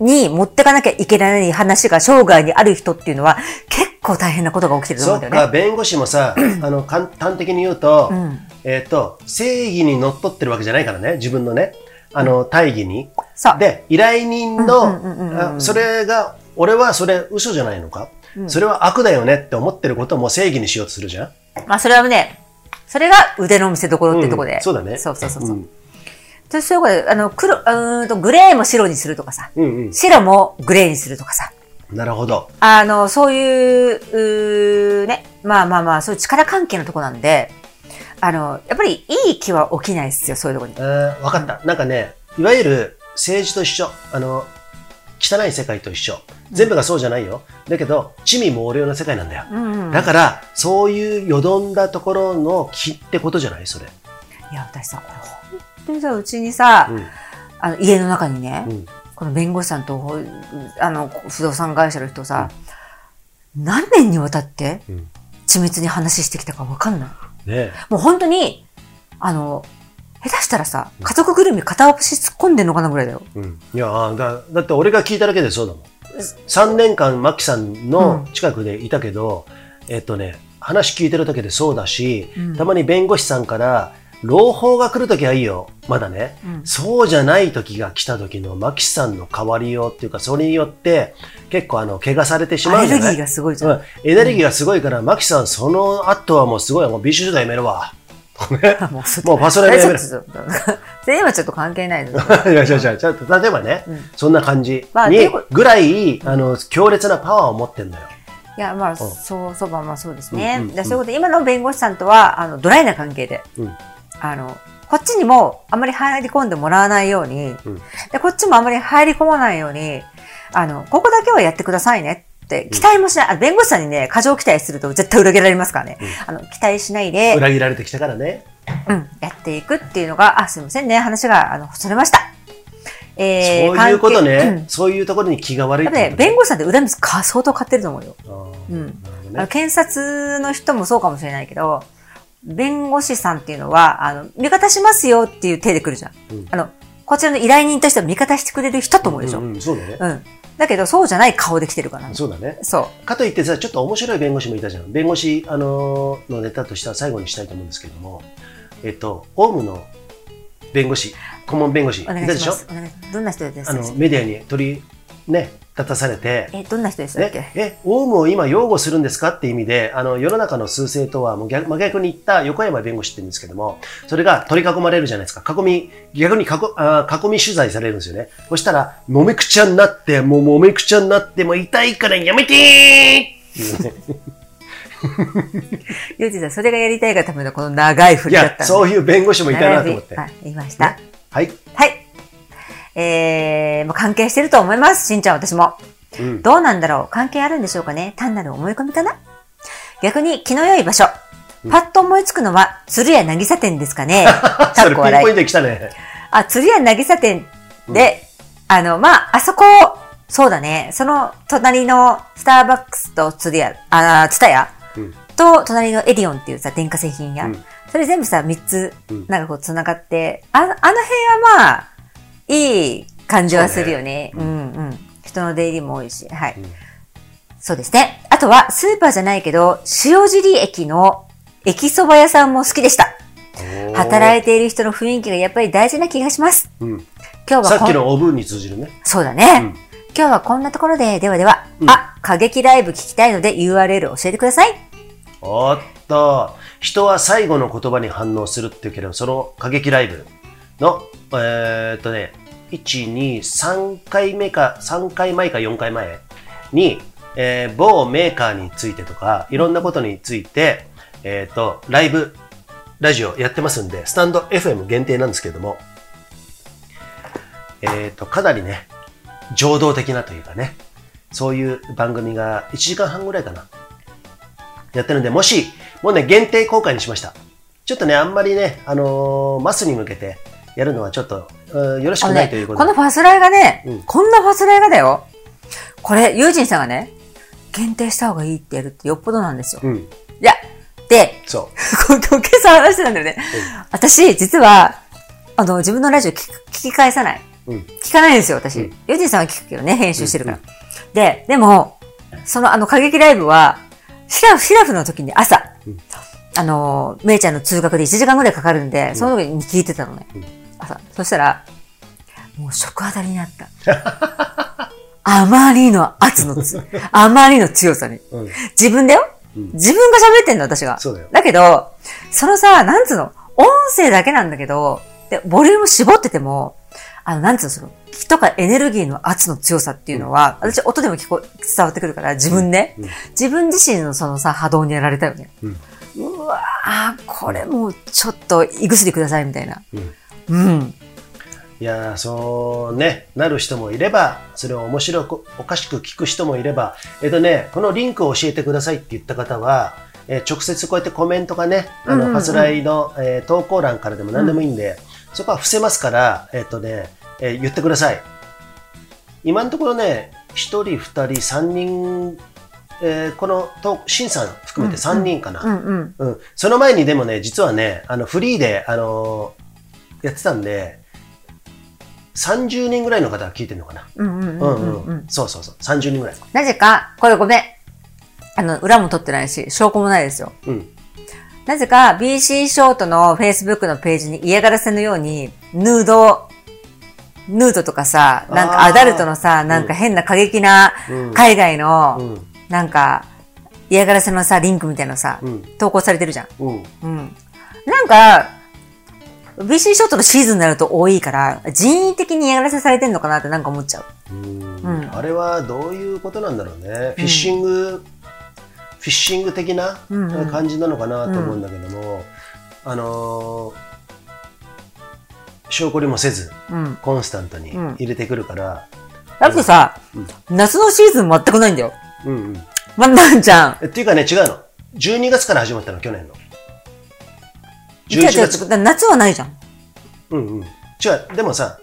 に持ってかなきゃいけない話が生涯にある人っていうのは、結構大変なことが起きてると思うんだよね。弁護士もさ、あの、簡単的に言うと、うんえっ、と、正義にのっとってるわけじゃないからね、自分のね、あの、大義に。そう。で、依頼人の、あそれが、俺はそれ嘘じゃないのか、それは悪だよねって思ってることをもう正義にしようとするじゃん？まあ、それはね、それが腕の見せ所ってところで、うんそうだねそうそうそうそう。うんでそういうことで、あの、黒、うーんと、グレーも白にするとかさ、うんうん。白もグレーにするとかさ、なるほど。あの、そういう、うーね、まあまあまあ、そういう力関係のとこなんで、あの、やっぱりいい気は起きないですよ、そういうとこに。あーわかった。なんかね、いわゆる政治と一緒。あの、汚い世界と一緒。全部がそうじゃないよ。だけど、地味猛量な世界なんだよ。うんうん。だから、そういうよどんだところの気ってことじゃない？それ。いや、私さ、これ本当にさ、うちにさ、うん。あの、家の中にね、うん。この弁護士さんと、ほあの、不動産会社の人さ、何年にわたってうん、緻密に話してきたかわかんない。ねもう本当に、あの、下手したらさ、家族ぐるみ片足突っ込んでんのかなぐらいだよ。え。うん。いやだ、だって俺が聞いただけでそうだもん。3年間、マキさんの近くでいたけど、えっとね、話聞いてるだけでそうだし、うんたまに弁護士さんから、朗報が来るときはいいよ。まだね。うんそうじゃない時が来た時のマキさんの変わりようっていうか、それによって結構あの、怪我されてしまうじゃない？アレルギーがすごいじゃん。うん、エネルギーがすごいから、マキさんその後はもうすごい、もう美酒だやめるわ。ね。もうそもうパソレベル。ちょっとそれ今ちょっと関係ないの。いやいやいやちょっと例えばね、うん。そんな感じにぐらい、あの、強烈なパワーを持ってんだよ。いや、まあ、そう、そう、まあまあそうですね。そういうことで、今の弁護士さんとは、あの、ドライな関係で、うん。あの、こっちにもあまり入り込んでもらわないように、うん。で、こっちもあまり入り込まないように、あの、ここだけはやってくださいねって、期待もしない、あ弁護士さんにね、過剰期待すると絶対裏切られますからね。あの、期待しないで、裏切られてきたからね。うん、やっていくっていうのが、あ、すいませんね、話が、あの、それました。えそういうこと関係ね。そういうところに気が悪いうん。ってね、弁護士さんって恨みか相当買ってると思うよ。うんなるほどあのね。検察の人もそうかもしれないけど、弁護士さんっていうのは、あの、味方しますよっていう手で来るじゃん。うんあの、こちらの依頼人としては味方してくれる人と思うでしょ。うん。うんうんそうだね。だけど、そうじゃない顔で来てるから。そうだね。そかといってさ、ちょっと面白い弁護士もいたじゃん。弁護士、あのーのネタとしては最後にしたいと思うんですけども、えっと、オウムの弁護士、顧問弁護士、いたでしょ？どんな人ですか？あの、メディアに取り、ね、立たされて、え、どんな人でしたっけ、ね、え、オウムを今擁護するんですかって意味で、あの、世の中の数勢とはもう逆真逆に言った横山弁護士って言うんですけども、それが取り囲まれるじゃないですか。囲み、逆に囲あー囲み取材されるんですよね。そしたら、もめくちゃになって、もうもめくちゃになって、もう痛いからやめてーっていうね。ゆうじさん、それがやりたいがためのこの長い振りだったのそういう弁護士もいたなと思って。長いいました。ねはい。はい。えー、もう関係してると思います。しんちゃん、私も。うん。どうなんだろう？関係あるんでしょうかね？単なる思い込みかな？逆に気の良い場所。パッと思いつくのは、鶴屋渚店ですかね？かそれピンポインっこ笑い。トで来たね。あ、鶴屋渚店で、あの、まあ、あそこ、そうだね。その隣のスターバックスと鶴屋、あ、ツタヤうん。と隣のエディオンっていうさ、電化製品屋。うんそれ全部さ、3つうん、なんかこう繋がって、ああの辺はまあ、いい感じはするよね。うそうねんうん。人の出入りも多いし。はい。んそうですね。あとは、スーパーじゃないけど、塩尻駅の駅蕎麦屋さんも好きでした。働いいている人の雰囲気がやっぱり大事な気がします。うん。今日はさっきのおぶんに通じるね。そうだね、うん今日はこんなところで、ではでは、うんあ、過激ライブ聞きたいので URL 教えてください。おっと、人は最後の言葉に反応するって言うけど、その過激ライブの、えーっとね、1、2、3回目か、3回前か4回前に、えー某メーカーについてとか、いろんなことについて、えーっと、ライブ、ラジオやってますんで、スタンド FM 限定なんですけれども、えーっと、かなりね、情動的なというかね、そういう番組が1時間半ぐらいかな。やってるんで、もし、もうね、限定公開にしました。ちょっとね、あんまりね、あのーマスに向けてやるのはちょっと、うんよろしくないということで。このファスライがね、うんこんなファスライがだよ。これ、ユージンさんがね、限定した方がいいってやるってよっぽどなんですよ。うん、いや、で、そ こ今日今朝話してたんだよね。私、実は、あの、自分のラジオ聞き返さない。う。うん。聞かないんですよ、私。うんユージンさんは聞くけどね、編集してるから。で、でも、そのあの過激ライブは、シラフ、シラフの時に朝、うんあの、めいちゃんの通学で1時間ぐらいかかるんで、その時に聞いてたのね。うん朝。そしたら、もう食当たりになった。あまりの圧のつ、あまりの強さに。うん。自分だよ、うん自分が喋ってんの、私が。そうだよだけど、そのさ、なんつうの、音声だけなんだけど、で、ボリューム絞ってても、あの、なんつうの、その、気とかエネルギーの圧の強さっていうのは、私、音でも聞こえ、伝わってくるから、自分で、うん自分自身のそのさ、波動にやられたよね。うんうわーこれもう、ちょっと、胃薬ください、みたいな。うんうん。いやーそうね、なる人もいれば、それを面白く、おかしく聞く人もいれば、えっとね、このリンクを教えてくださいって言った方は、えー直接こうやってコメントがね、あの、うんうんうんファスライの、えー投稿欄からでも何でもいいんで、そこは伏せますから、えっとね、えー言ってください。今のところね、1人、2人、3人、えーこの、と、シンさん含めて3人かな。うんうん。うん。その前にでもね、実はね、あの、フリーで、あのーやってたんで、30人ぐらいの方が聞いてるのかな。うんうんううんんうんう。うんん。そうそうそう。30人ぐらい。なぜか、これごめん。あの、裏も取ってないし、証拠もないですよ。うん。なぜか BC ショートの Facebook のページに嫌がらせのように、ヌード、ヌードとかさ、なんかアダルトのさ、なんか変な過激なうん海外うの、ん。なんか嫌がらせのさ、リンクみたいなのさう、ん。投稿されてるじゃん。うん。うん。なんか、BC ショートのシーズンになると多いから、人為的に嫌がらせされてんのかなってなんか思っちゃう。うんうんあれはどういうことなんだろうね。フィッシング、フィッシング的なうんうん感じなのかなと思うんだけども、あのー証拠りもせず、うん。コンスタントにうん入れてくるから、だってさ、うん夏のシーズン全くないんだよ。うんうん。まなんちゃん。えっていうかね、違うの。12月から始まったの、去年の。違う違う11月。違う。夏はないじゃん。うんうん。違う、でもさ、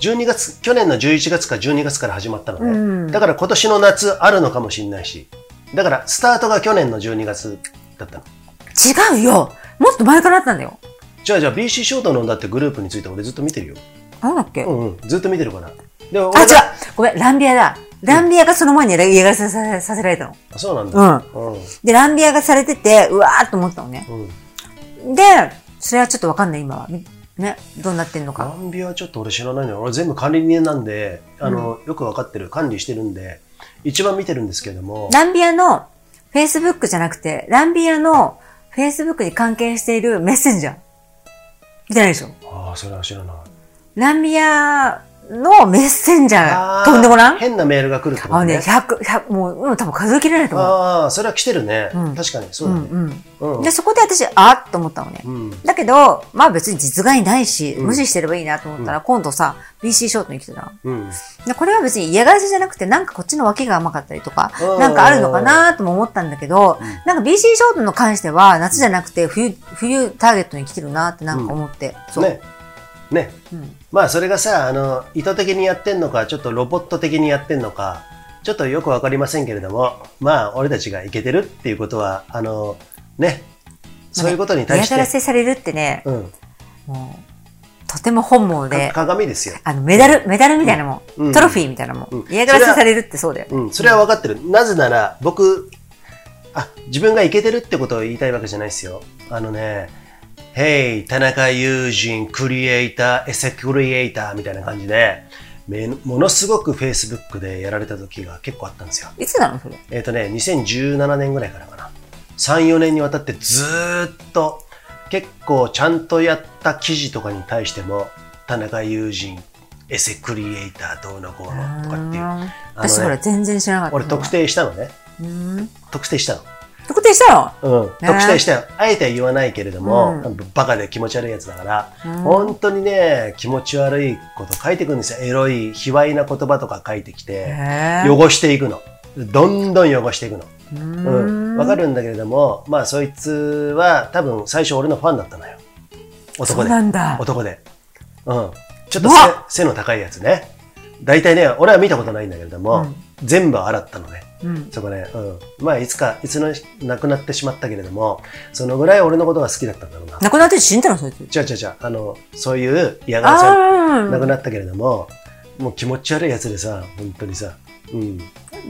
12月、去年の11月か12月から始まったのね。うんだから今年の夏あるのかもしれないし。だから、スタートが去年の12月だったの。違うよ。もっと前からあったんだよ。じゃあじゃあ BC ショートのだってグループについて俺ずっと見てるよ。なんだっけ、うんうん。ずっと見てるから。でもあ、違うごめん、ランビアだ。ランビアがその前に家がさささせられたの。あそうなんだ。うん。うん。で、ランビアがされてて、うわーっと思ったのね。うん。で、それはちょっとわかんない、今は。みね、どうなってんのガか。ンビアはちょっと俺知らないのよ。俺全部管理人なんで、あの、よくわかってる、管理してるんで、一番見てるんですけれども、ランビアの Facebook じゃなくて、ランビアの Facebook に関係しているメッセンジャー。見てないでしょ？ああ、それは知らない。ランビアのメッセンジャー、飛んでごらん変なメールが来るってことね。あのね、100、100、もう、うん、多分数えきれないと思う。ああ、それは来てるね。うん確かに、そううんだね。うん。うん。で、そこで私、あーっと思ったのね。うん。だけど、まあ別に実害ないし、うん無視してればいいなと思ったら、今度さ、BC ショートに来てたうん。でこれは別に嫌がらせじゃなくて、なんかこっちの脇が甘かったりとかうん、なんかあるのかなとも思ったんだけど、うんなんか BC ショートの関しては、夏じゃなくて冬、冬ターゲットに来てるなってなんか思って。そう。ね。ね。うんまあ、それがさ、あの、意図的にやってんのか、ちょっとロボット的にやってんのか、ちょっとよくわかりませんけれども、まあ、俺たちがいけてるっていうことは、あの、ね。そういうことに対し嫌がらて、せされるってね、うん。もう、とても本望でか、鏡ですよ。あの、メダル、メダルみたいなもん、うんトロフィーみたいなもん、うん嫌がらせされるってそうだよ。うん、それは分かってる。なぜなら、僕、あ、自分がいけてるってことを言いたいわけじゃないですよ。あのね、Hey, 田中友人、クリエイター、エセクリエイターみたいな感じで、めものすごく Facebook でやられた時が結構あったんですよ。いつなのそれ？えっ、とね、2017年ぐらいからかな。3、4年にわたってずーっと結構ちゃんとやった記事とかに対しても、田中友人、エセクリエイターどうのこうのとかっていう。ね私ほら全然知らなかった。俺特。定したのね。うん。特定したの。特定したうん。ね特定したよ。あえては言わないけれども、うんバカで気持ち悪いやつだから、の本当にね、気持ち悪いこと書いてくるんですよ。エロい、卑猥な言葉とか書いてきて、へー汚していくの。どんどん汚していくの。ううん。わかるんだけれども、まあそいつは多分最初俺のファンだったのよ。そう男で。なんだ。男で。うん。ちょっとうわ背背の高いやつね。大体ね、俺は見たことないんだけれども、うん全部洗ったのね。うん。そこね、うん。まあ、いつか、いつの亡くなってしまったけれども、そのぐらい俺のことが好きだったんだろうな。亡くなって死んだのそいつ。違う違う違う、あの、そういう嫌がらせはあ亡くなったけれども、もう気持ち悪いやつでさ、本当にさ、うん。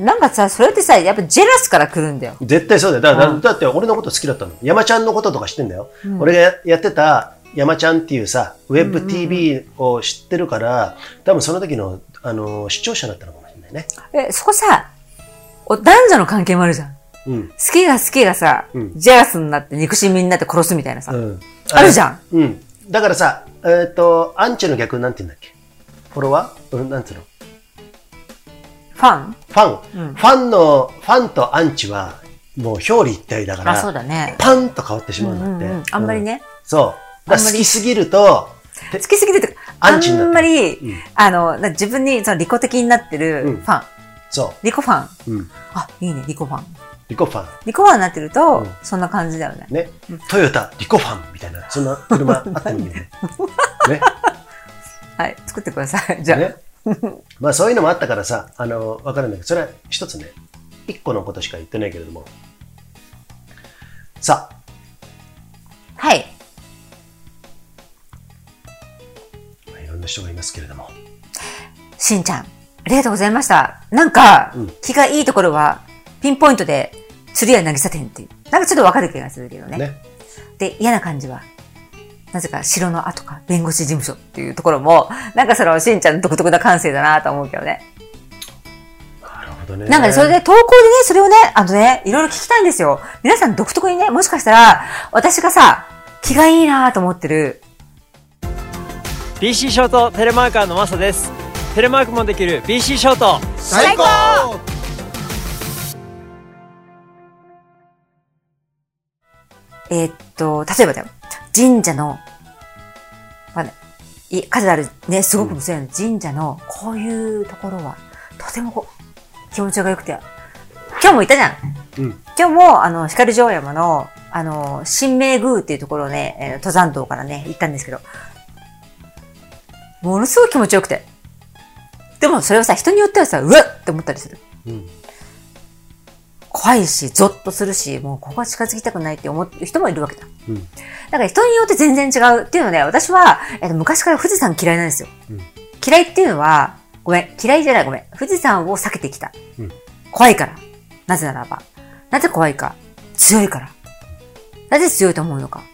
あ。なんかさ、それってさ、やっぱジェラスから来るんだよ。絶対そうだよ。だうんだって俺のこと好きだったの。山ちゃんのこととか知ってんだよ。うん俺がややってた山ちゃんっていうさ、ウェブ TV を知ってるから、多分その時の、あの、視聴者だったのかもしれないね。え、そこさ、お男女の関係もあるじゃん。うん。好きが好きがさ、うんジェラスになって憎しみになって殺すみたいなさ。うん。あるじゃん。うん。だからさ、えっ、と、アンチの逆なんて言うんだっけ？フォロワー？うん、なんつうの？ファン？ファン、うんファンの、ファンとアンチは、もう表裏一体だから、あ、そうだね。パンと変わってしうまうんだって。んうんうん。あんまりうね。そう。だ好きすぎると、好きすぎるってか、あんまり、うんあの、な自分にその利己的になってるうんファン。そ利己ファン。う。うん。あ、いいね、利己ファン。リコファン。利己ファンになってると、うんそんな感じだよね。ね。トヨタ、リコファンみたいな、そんな車あってもいいよね。ね。はい、作ってください。じゃあ。ね。まあそういうのもあったからさ、あの、わかるんだけど、それは一つね、一個のことしか言ってないけれども。さあ、はい。まあいろんな人がいますけれども。しんちゃん、ありがとうございました。なんか、うん気がいいところは、ピンポイントで、釣りや渚店っていう。なんかちょっとわかる気がするけどね。ね。で、嫌な感じは、なぜか城の跡か弁護士事務所っていうところも、なんかそのしんちゃんの独特な感性だなと思うけどね。なるほどね。なんかね、それで投稿でね、それをね、あのね、いろいろ聞きたいんですよ。皆さん独特にね、もしかしたら、私がさ、気がいいなと思ってる、BC ショートテレマーカーのマサですテレマークもできる BC ショート。最高。えーっと、例えばだよ、神社の、まあね、い数あるね、すごく無線。の神社のこういうところは、とてもこう気持ちが良くて、今日も行ったじゃん。うん。今日も、あの、光城山の、あの、新名宮っていうところをね、えー登山道からね、行ったんですけど、ものすごい気持ちよくて。でもそれをさ、人によってはさ、うわっって思ったりする。うん。怖いし、ゾッとするし、もうここは近づきたくないって思ってる人もいるわけだ。うん。だから人によって全然違うっていうので、私は、えっと、昔から富士山嫌いなんですよ。うん嫌いっていうのは、ごめん、嫌いじゃないごめん。富士山を避けてきた。うん怖いから。なぜならば。なぜ怖いか。強いから。なぜ強いと思うのか。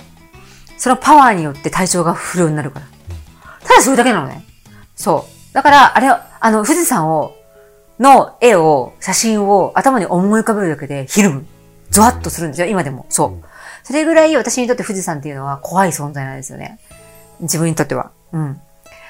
そのパワーによって体調が不良になるから。ただそれだけなのね。そう。だから、あれ、あの、富士山を、の絵を、写真を頭に思い浮かべるだけで、ひるむ。ゾワッとするんですよ、今でも。そう。それぐらい私にとって富士山っていうのは怖い存在なんですよね。自分にとっては。うん。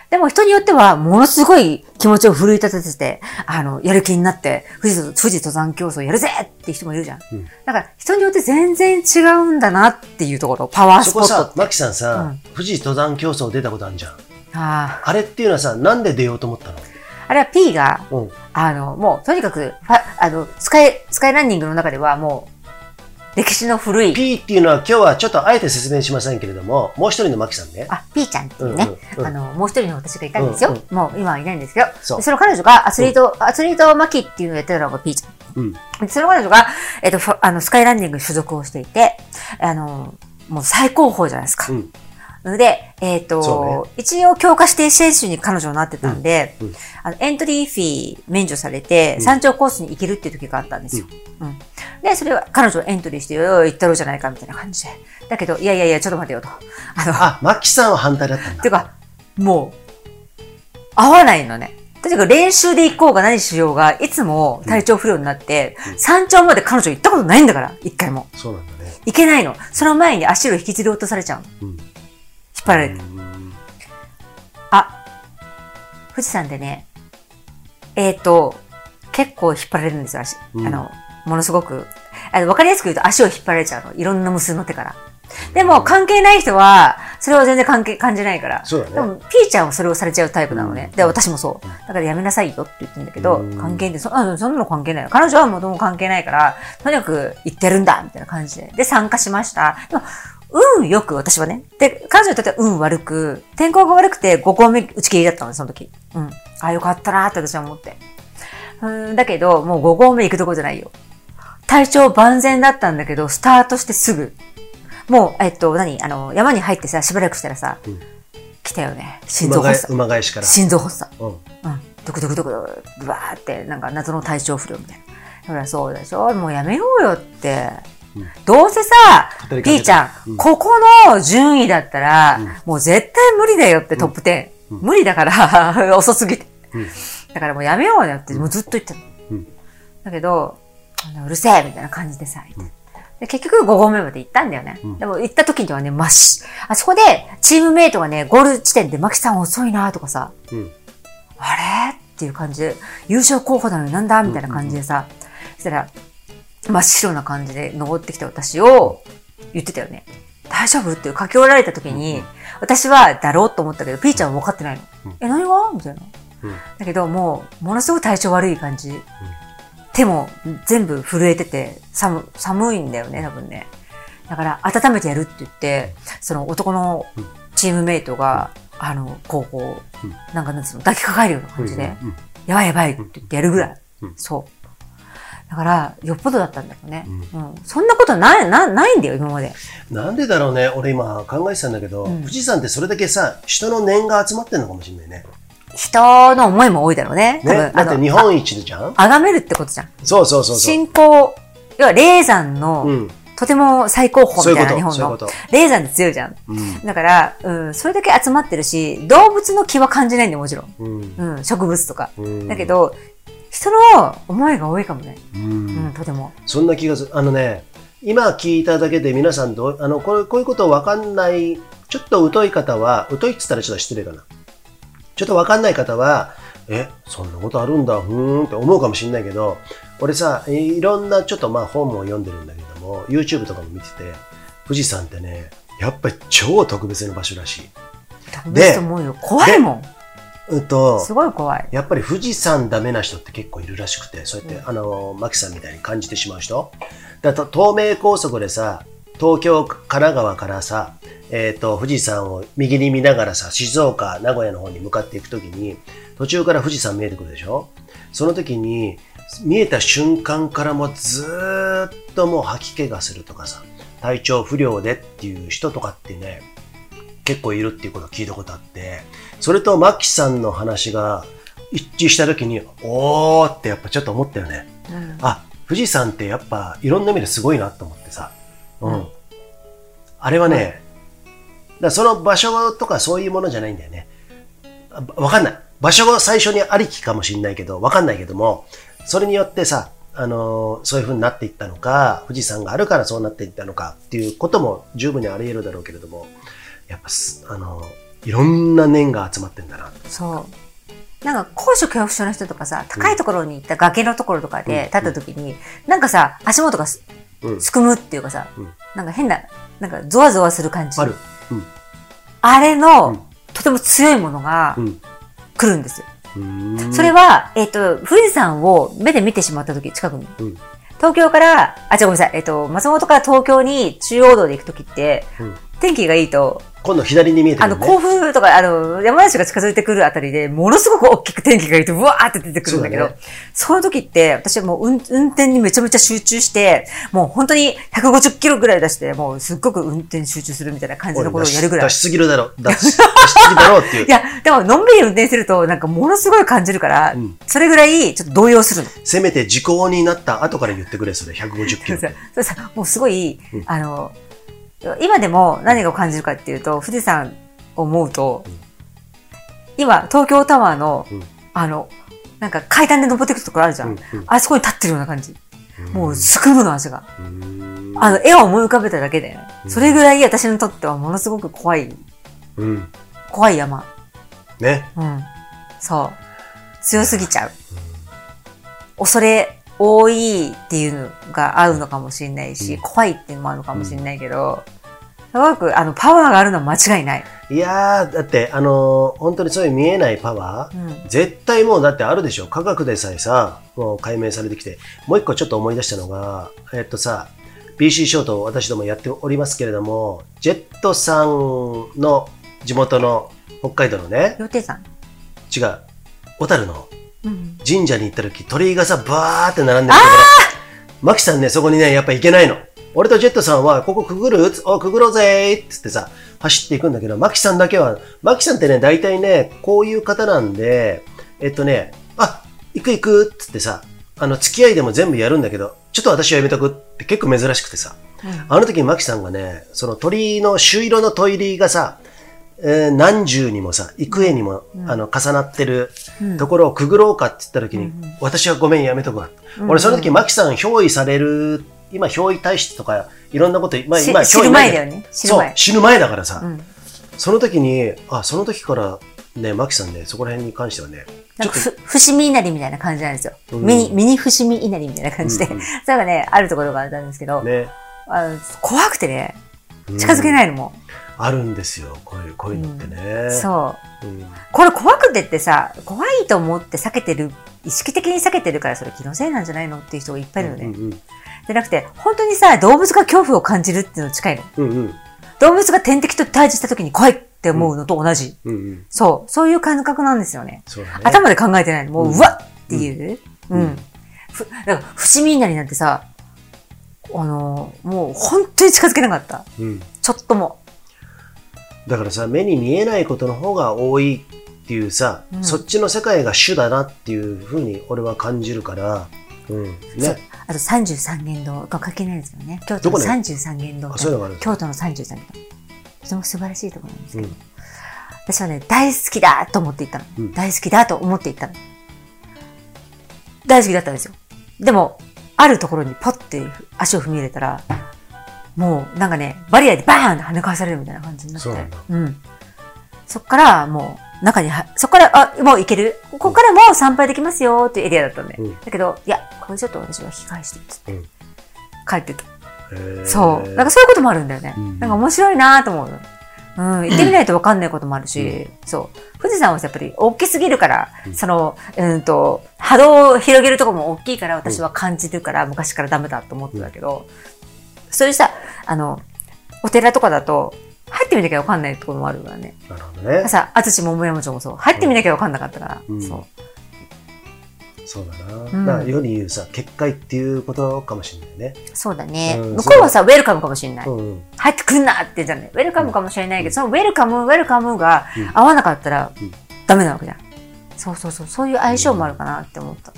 でも人によっては、ものすごい気持ちを奮い立てて、あの、やる気になって、富士、富士登山競争やるぜっていう人もいるじゃん。うんだから、人によって全然違うんだなっていうところ、パワースそこさポットっ、て。マキさんさ、うん富士登山競争出たことあるじゃん。ああれっていうのはさ、なんで出ようと思ったの？あ。あれは P が、うん。あの、もう、とにかく、あの、スカイ、スカイランニングの中ではもう、歴史の古い、P っていうのは今日はちょっとあえて説明しませんけれども、もう一人のマキさんね。あ、P ちゃんっていうね、うんうんうんあの、もう一人の私がいたんですよ。うんうもう今はいないんですけど、その彼女がアスリート、アスリートマキっていうのをやってたのが P ちゃん。うん。でその彼女が、えっと、あの、スカイランニングに所属をしていて、あの、もう最高峰じゃないですか。うん。で、えっ、そと、一応強化指定選手に彼女になってたんで、うんうんあのエントリーフィー免除されて、山頂コースに行けるっていう時があったんですよ。うんで、それは彼女をエントリーして、よ行ったろうじゃないかみたいな感じで。だけど、いやいやいや、ちょっと待てよと。あの、あ、マキさんは反対だったんだ。ていうか、もう、合わないのね。とにかく練習で行こうが何しようが、いつも体調不良になって、山頂まで彼女行ったことないんだから、一回も。そうなんだね。行けないの。その前に足を引きずり落とされちゃうの。うん。引っ張られて。うんあ、富士山でね、えっ、と、結構引っ張られるんですよ、足。うんあの、ものすごく。あの、わかりやすく言うと足を引っ張られちゃうの。いろんな無数の手から。でも、関係ない人は、それは全然関係、感じないから。そうだねでも、ピーちゃんはそれをされちゃうタイプなのね。うんで、私もそう。だからやめなさいよって言ってんだけど、うん関係で、そあそんなの関係ないよ。彼女はもともと関係ないから、とにかく言ってやるんだみたいな感じで。で、参加しました。でも、運よく、私はね。で、彼女にとっては運悪く、天候が悪くて5個目打ち切りだったの、その時。うん。あ、よかったなーって私は思って。うん、だけど、もう5合目行くとこじゃないよ。体調万全だったんだけど、スタートしてすぐ。もう、えっと、何？あの、山に入ってさ、しばらくしたらさ、うん来たよね。心臓発作。馬返しから。心臓発作。うん。うん。ドクドクドクドク、ブワーって、なんか謎の体調不良みたいな。だからそうでしょ？もうやめようよって。うん。どうせさ語りかけ、たピーちゃん、うん。ここの順位だったら、もう絶対無理だよって、トップ10。無理だから、遅すぎて。うん。だからもうやめようよって、もうずっと言ってたの。うん。だけど、うるせえみたいな感じでさ、結局5合目まで行ったんだよね。ん。でも行った時にはね、まっし、あそこでチームメイトがね、ゴール地点でマキさん遅いなとかさ、うん。あれ？っていう感じで、優勝候補なのになんだ？みたいな感じでさ、そしたら、真っ白な感じで登ってきた私を言ってたよね。大丈夫？って書き終わられた時に、私はだろうと思ったけど、ピーちゃんは分かってないの。え、何が？みたいな。うんだけど、もう、ものすごい体調悪い感じ。手も全部震えてて、寒、寒いんだよね、多分ね。だから、温めてやるって言って、その男のチームメイトが、あの、こう、こうんう、なんかなんつうの、抱きかかえるような感じで、うんやばいやばいって言ってやるぐらい。うんそう。だから、よっぽどだったんだよね。うん。そんなことない、な、ないんだよ、今まで。なんでだろうね。俺今考えてたんだけど、うん富士山ってそれだけさ、人の念が集まってるのかもしれないね。人の思いも多いだろうね。ね？だって日本一じゃん？あがめるってことじゃん。そうそうそうそう。信仰、要は霊山の、うん。とても最高峰みたいな日本の。霊山って強いじゃん。うん。だから、うん、それだけ集まってるし、動物の気は感じないんだよ、もちろん。うん。うん、植物とか。うんだけど、人の思いが多いかもね。ううんん、とても。そんな気がする。あのね、今聞いただけで皆さんどう、あの、こうこういうことわかんない、ちょっと疎い方は、疎いって言ったらちょっと失礼かな。ちょっとわかんない方は、え、そんなことあるんだ、ふーんって思うかもしれないけど、俺さ、いろんなちょっとまあ本も読んでるんだけども、YouTube とかも見てて、富士山ってね、やっぱり超特別な場所らしい。飛ぶと思うよ。怖いもん。うんとす、ごい怖い。やっぱり富士山ダメな人って結構いるらしくて、そうやって、あの、マキさんみたいに感じてしまう人。だと東名高速でさ、東京、神奈川からさ、えっ、と、富士山を右に見ながらさ、静岡、名古屋の方に向かっていくときに、途中から富士山見えてくるでしょ？その時に、見えた瞬間からもうずーっともう吐き気がするとかさ、体調不良でっていう人とかってね、結構いるっていうことを聞いたことあって、それとマキさんの話が一致した時に、おーってやっぱちょっと思ったよね。うんあ、富士山ってやっぱいろんな意味ですごいなと思ってさ。うん。うんあれはね、だからその場所とかそういうものじゃないんだよね。あわかんない。場所が最初にありきかもしれないけど、わかんないけども、それによってさ、あのーそういう風になっていったのか、富士山があるからそうなっていったのかっていうことも十分にあり得るだろうけれども、やっぱす、あのーいろんな念が集まってんだな。そう。なんか高所恐怖症の人とかさ、高いところに行った崖のところとかで立った時に、なんかさ、足元がすくむっていうかさ、うんなんか変な、なんかゾワゾワする感じ。ある。うん。あれの、うんとても強いものがうん。来るんですよ。うーんそれは、えっ、と、富士山を目で見てしまった時、近くに。うん東京から、あ、違うごめんなさい。えっ、と、松本から東京に中央道で行く時って、うん天気がいいと、今度左に見えてあの、くるね。甲府とか、あの、山梨が近づいてくるあたりで、ものすごく大きく天気がいいと、うわーって出てくるんだけど、そうだその時って、私はもう運運転にめちゃめちゃ集中して、もう本当に150キロぐらい出して、もうすっごく運転集中するみたいな感じのことをやるぐらい出 し。すぎるだろう。出し出しすぎだろうっていうい。や、でも、のんびり運転すると、なんかものすごい感じるから、うんそれぐらい、ちょっと動揺するの。せめて時効になった後から言ってくれ、それ。150キロ そう。さ、そうさ、もうすごい、うんあの、今でも何を感じるかっていうと、富士山を思うと、うん今、東京タワーの、うんあの、なんか階段で登っていくところあるじゃん。あそこに立ってるような感じ。もう、うすくむの足が。あの、絵を思い浮かべただけで、うんそれぐらい私にとってはものすごく怖い、うん。怖い山。ね。うん。そう。強すぎちゃう。恐れ多いっていうのが合うのかもしれないし、うん怖いっていうのもあるのかもしれないけど、すごくあのパワーがあるのは間違いない。いやー、だって、あのー本当にそういう見えないパワー、うん。絶対もうだってあるでしょ科学でさえさ、もう解明されてきて、もう一個ちょっと思い出したのが、えっとさ、BC ショートを私どもやっておりますけれども、ジェットさんの地元の北海道のね、予定さん？違う、小樽のうん。神社に行った時、鳥居がさ、バーって並んでるところ。マキさんね、そこにね、やっぱ行けないの。俺とジェットさんは、ここくぐる？お、くぐろうぜーっつってさ、走っていくんだけど、マキさんだけは、マキさんってね、大体ね、こういう方なんで、えっとね、あ、行く行くっつってさ、あの、付き合いでも全部やるんだけど、ちょっと私はやめとくって結構珍しくてさ、あの時にマキさんがね、その鳥居の朱色の鳥居がさ、えー何重にもさ、幾重にも、あの、重なってるうんところをくぐろうかって言った時に、うんうん私はごめんやめとくわ。うん俺その時マキさん憑依される、今憑依体質とかいろんなこと、まあし今知る前だよね。そう前、。死ぬ前だからさ、うん。その時に、あ、その時からね、マキさんね、そこら辺に関してはね、ちょっとなんかふ、伏見稲荷みたいな感じなんですよ。うんミニ、ミニ伏見稲荷みたいな感じで。うんうん それがね、あるところがあったんですけど、ね、あの怖くてね、近づけい、ないのも。あるんですよ、こういう、こういうのってね。そう。うんこれ怖くてってさ、怖いと思って避けてる、意識的に避けてるからそれ気のせいなんじゃないのっていう人がいっぱいいるのね。うんうんじゃなくて、本当にさ、動物が恐怖を感じるっていうのに近いの。うんうん動物が天敵と対峙した時に怖いって思うのと同じ。うんうんそう。そういう感覚なんですよね。ね。頭で考えてないの。もう、うんうわっっていう。うん。うんふだから、伏見稲荷なんてさ、あのーもう本当に近づけなかった。うんちょっとも。だからさ、目に見えないことの方が多いっていうさ、うんそっちの世界が主だなっていうふうに俺は感じるから、うん。ね。あと33元堂が関係ないんですけどね。京都のどこね？33元堂あそういうのがあるんです京都の33元堂。とても素晴らしいところなんですけど、うん私はね、大好きだと思って行ったの。うん大好きだと思って行ったの。大好きだったんですよ。でも、あるところにポッて足を踏み入れたら、もうなんかね、バリアでバーンって跳ね返されるみたいな感じになって。そうなんだうん。そっからもう中には、そっから、あ、もう行けるここからもう参拝できますよっていうエリアだったんで。うんだけど、いや、これちょっと私は引き返してっつって、うん帰ってた。そう。なんかそういうこともあるんだよね。うんなんか面白いなと思うの。うん、行ってみないと分かんないこともあるし、そう。富士山はやっぱり大きすぎるから、その、うんと、波動を広げるところも大きいから私は感じるから、昔からダメだと思ってたけど、そういうさ、あの、お寺とかだと、入ってみなきゃ分かんないところもあるからね。なるほどね。さ、淳桃山町もそう。入ってみなきゃ分かんなかったから。うんそう。そうだな。んだ世に言うさ、結界っていうことかもしれないね。そうだね。うん向こうはさ、ウェルカムかもしれない。うんうん。入ってくんなってじゃない。ウェルカムかもしれないけど、そのウェルカム、ウェルカムがうん合わなかったらうんダメなわけじゃん。そうそうそう。そういう相性もあるかなって思った。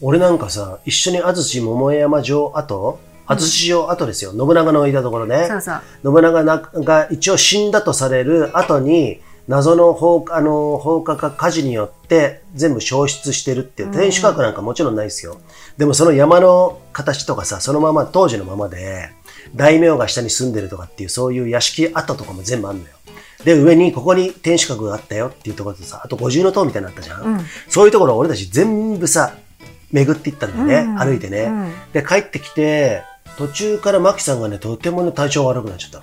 俺なんかさ、一緒に安土桃山城跡、安土城跡ですよ。信長のいたところね。そうそう。信長なが一応死んだとされる後に、謎の放火あの放火か火事によって全部消失してるっていう、天守閣なんかもちろんないですよ。でもその山の形とかさ、そのまま当時のままで、大名が下に住んでるとかっていう、そういう屋敷跡とかも全部あるのよ。で、上にここに天守閣があったよっていうところとさ、あと五重塔みたいなのあったじゃん。うんそういうところを俺たち全部さ、巡っていったんだよね。うん歩いてね。うんで、帰ってきて、途中からマキさんがね、とてもね、体調悪くなっちゃった。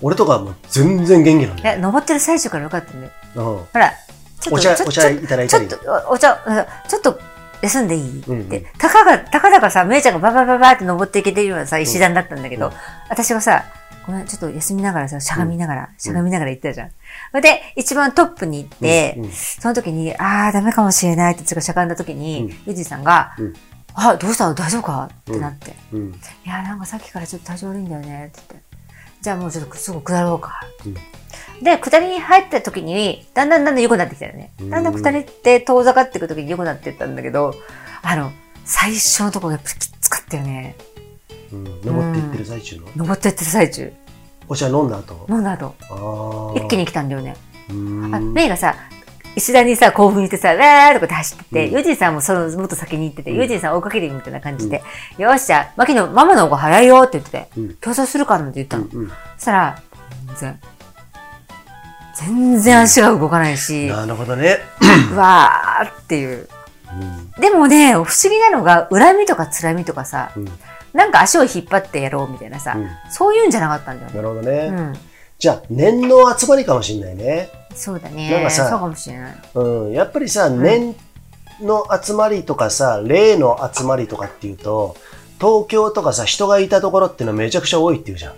俺とかはもう全然元気なんいや、だよ。登ってる最中からよかったんだよ。うん。ほら、ちょっと、お茶お茶いただいたりちょっと、おお茶、うんちょっと、休んでいい？って、たかが、たかだかさ、めいちゃんがババババって登っていけてるようなさ、石段だったんだけど、うん私がさ、ごめん、ちょっと休みながらさ、しゃがみながら、しゃがみながら行ったじゃん。それで、一番トップに行って、うんうんその時に、あー、ダメかもしれないって、しゃがんだ時に、うんゆじさんが、うんあ、どうしたの？大丈夫か？ってなって、うん。いや、なんかさっきからちょっと体調悪いんだよね、って言って。じゃあもうちょっとすぐ下ろうか。うんで、下りに入った時に、だんだんだんだん良くなってきたよね。だんだん下りって遠ざかっていく時に良くなっていったんだけど、あの、最初のところやっぱきつかったよね。うん。登っていってる最中の？登ってってる最中。お茶飲んだ後？飲んだ後、ああ。一気に来たんだよね。あ、メイがさ、石段にさ、興奮してさ、わーとかって走ってて、うんユージンさんもそのもっと先に行ってて、うんユージンさん追いかけるみたいな感じで、よっしゃ、マキのママの方が早いよって言ってて、うん競争するかなんて言ったの。うんうんそしたら、全然、全然足が動かないし、なるほどね。うわーっていう。うんでもね、不思議なのが、恨みとか辛みとかさ、うんなんか足を引っ張ってやろうみたいなさ、うんそういうんじゃなかったんだよね。なるほどね。うん。じゃあ、念の集まりかもしれないね。そうだなんね。かさそうかもしれない。うん。やっぱりさ、念の集まりとかさ、霊の集まりとかっていうと、東京とかさ、人がいたところっていうのはめちゃくちゃ多いっていうじゃん。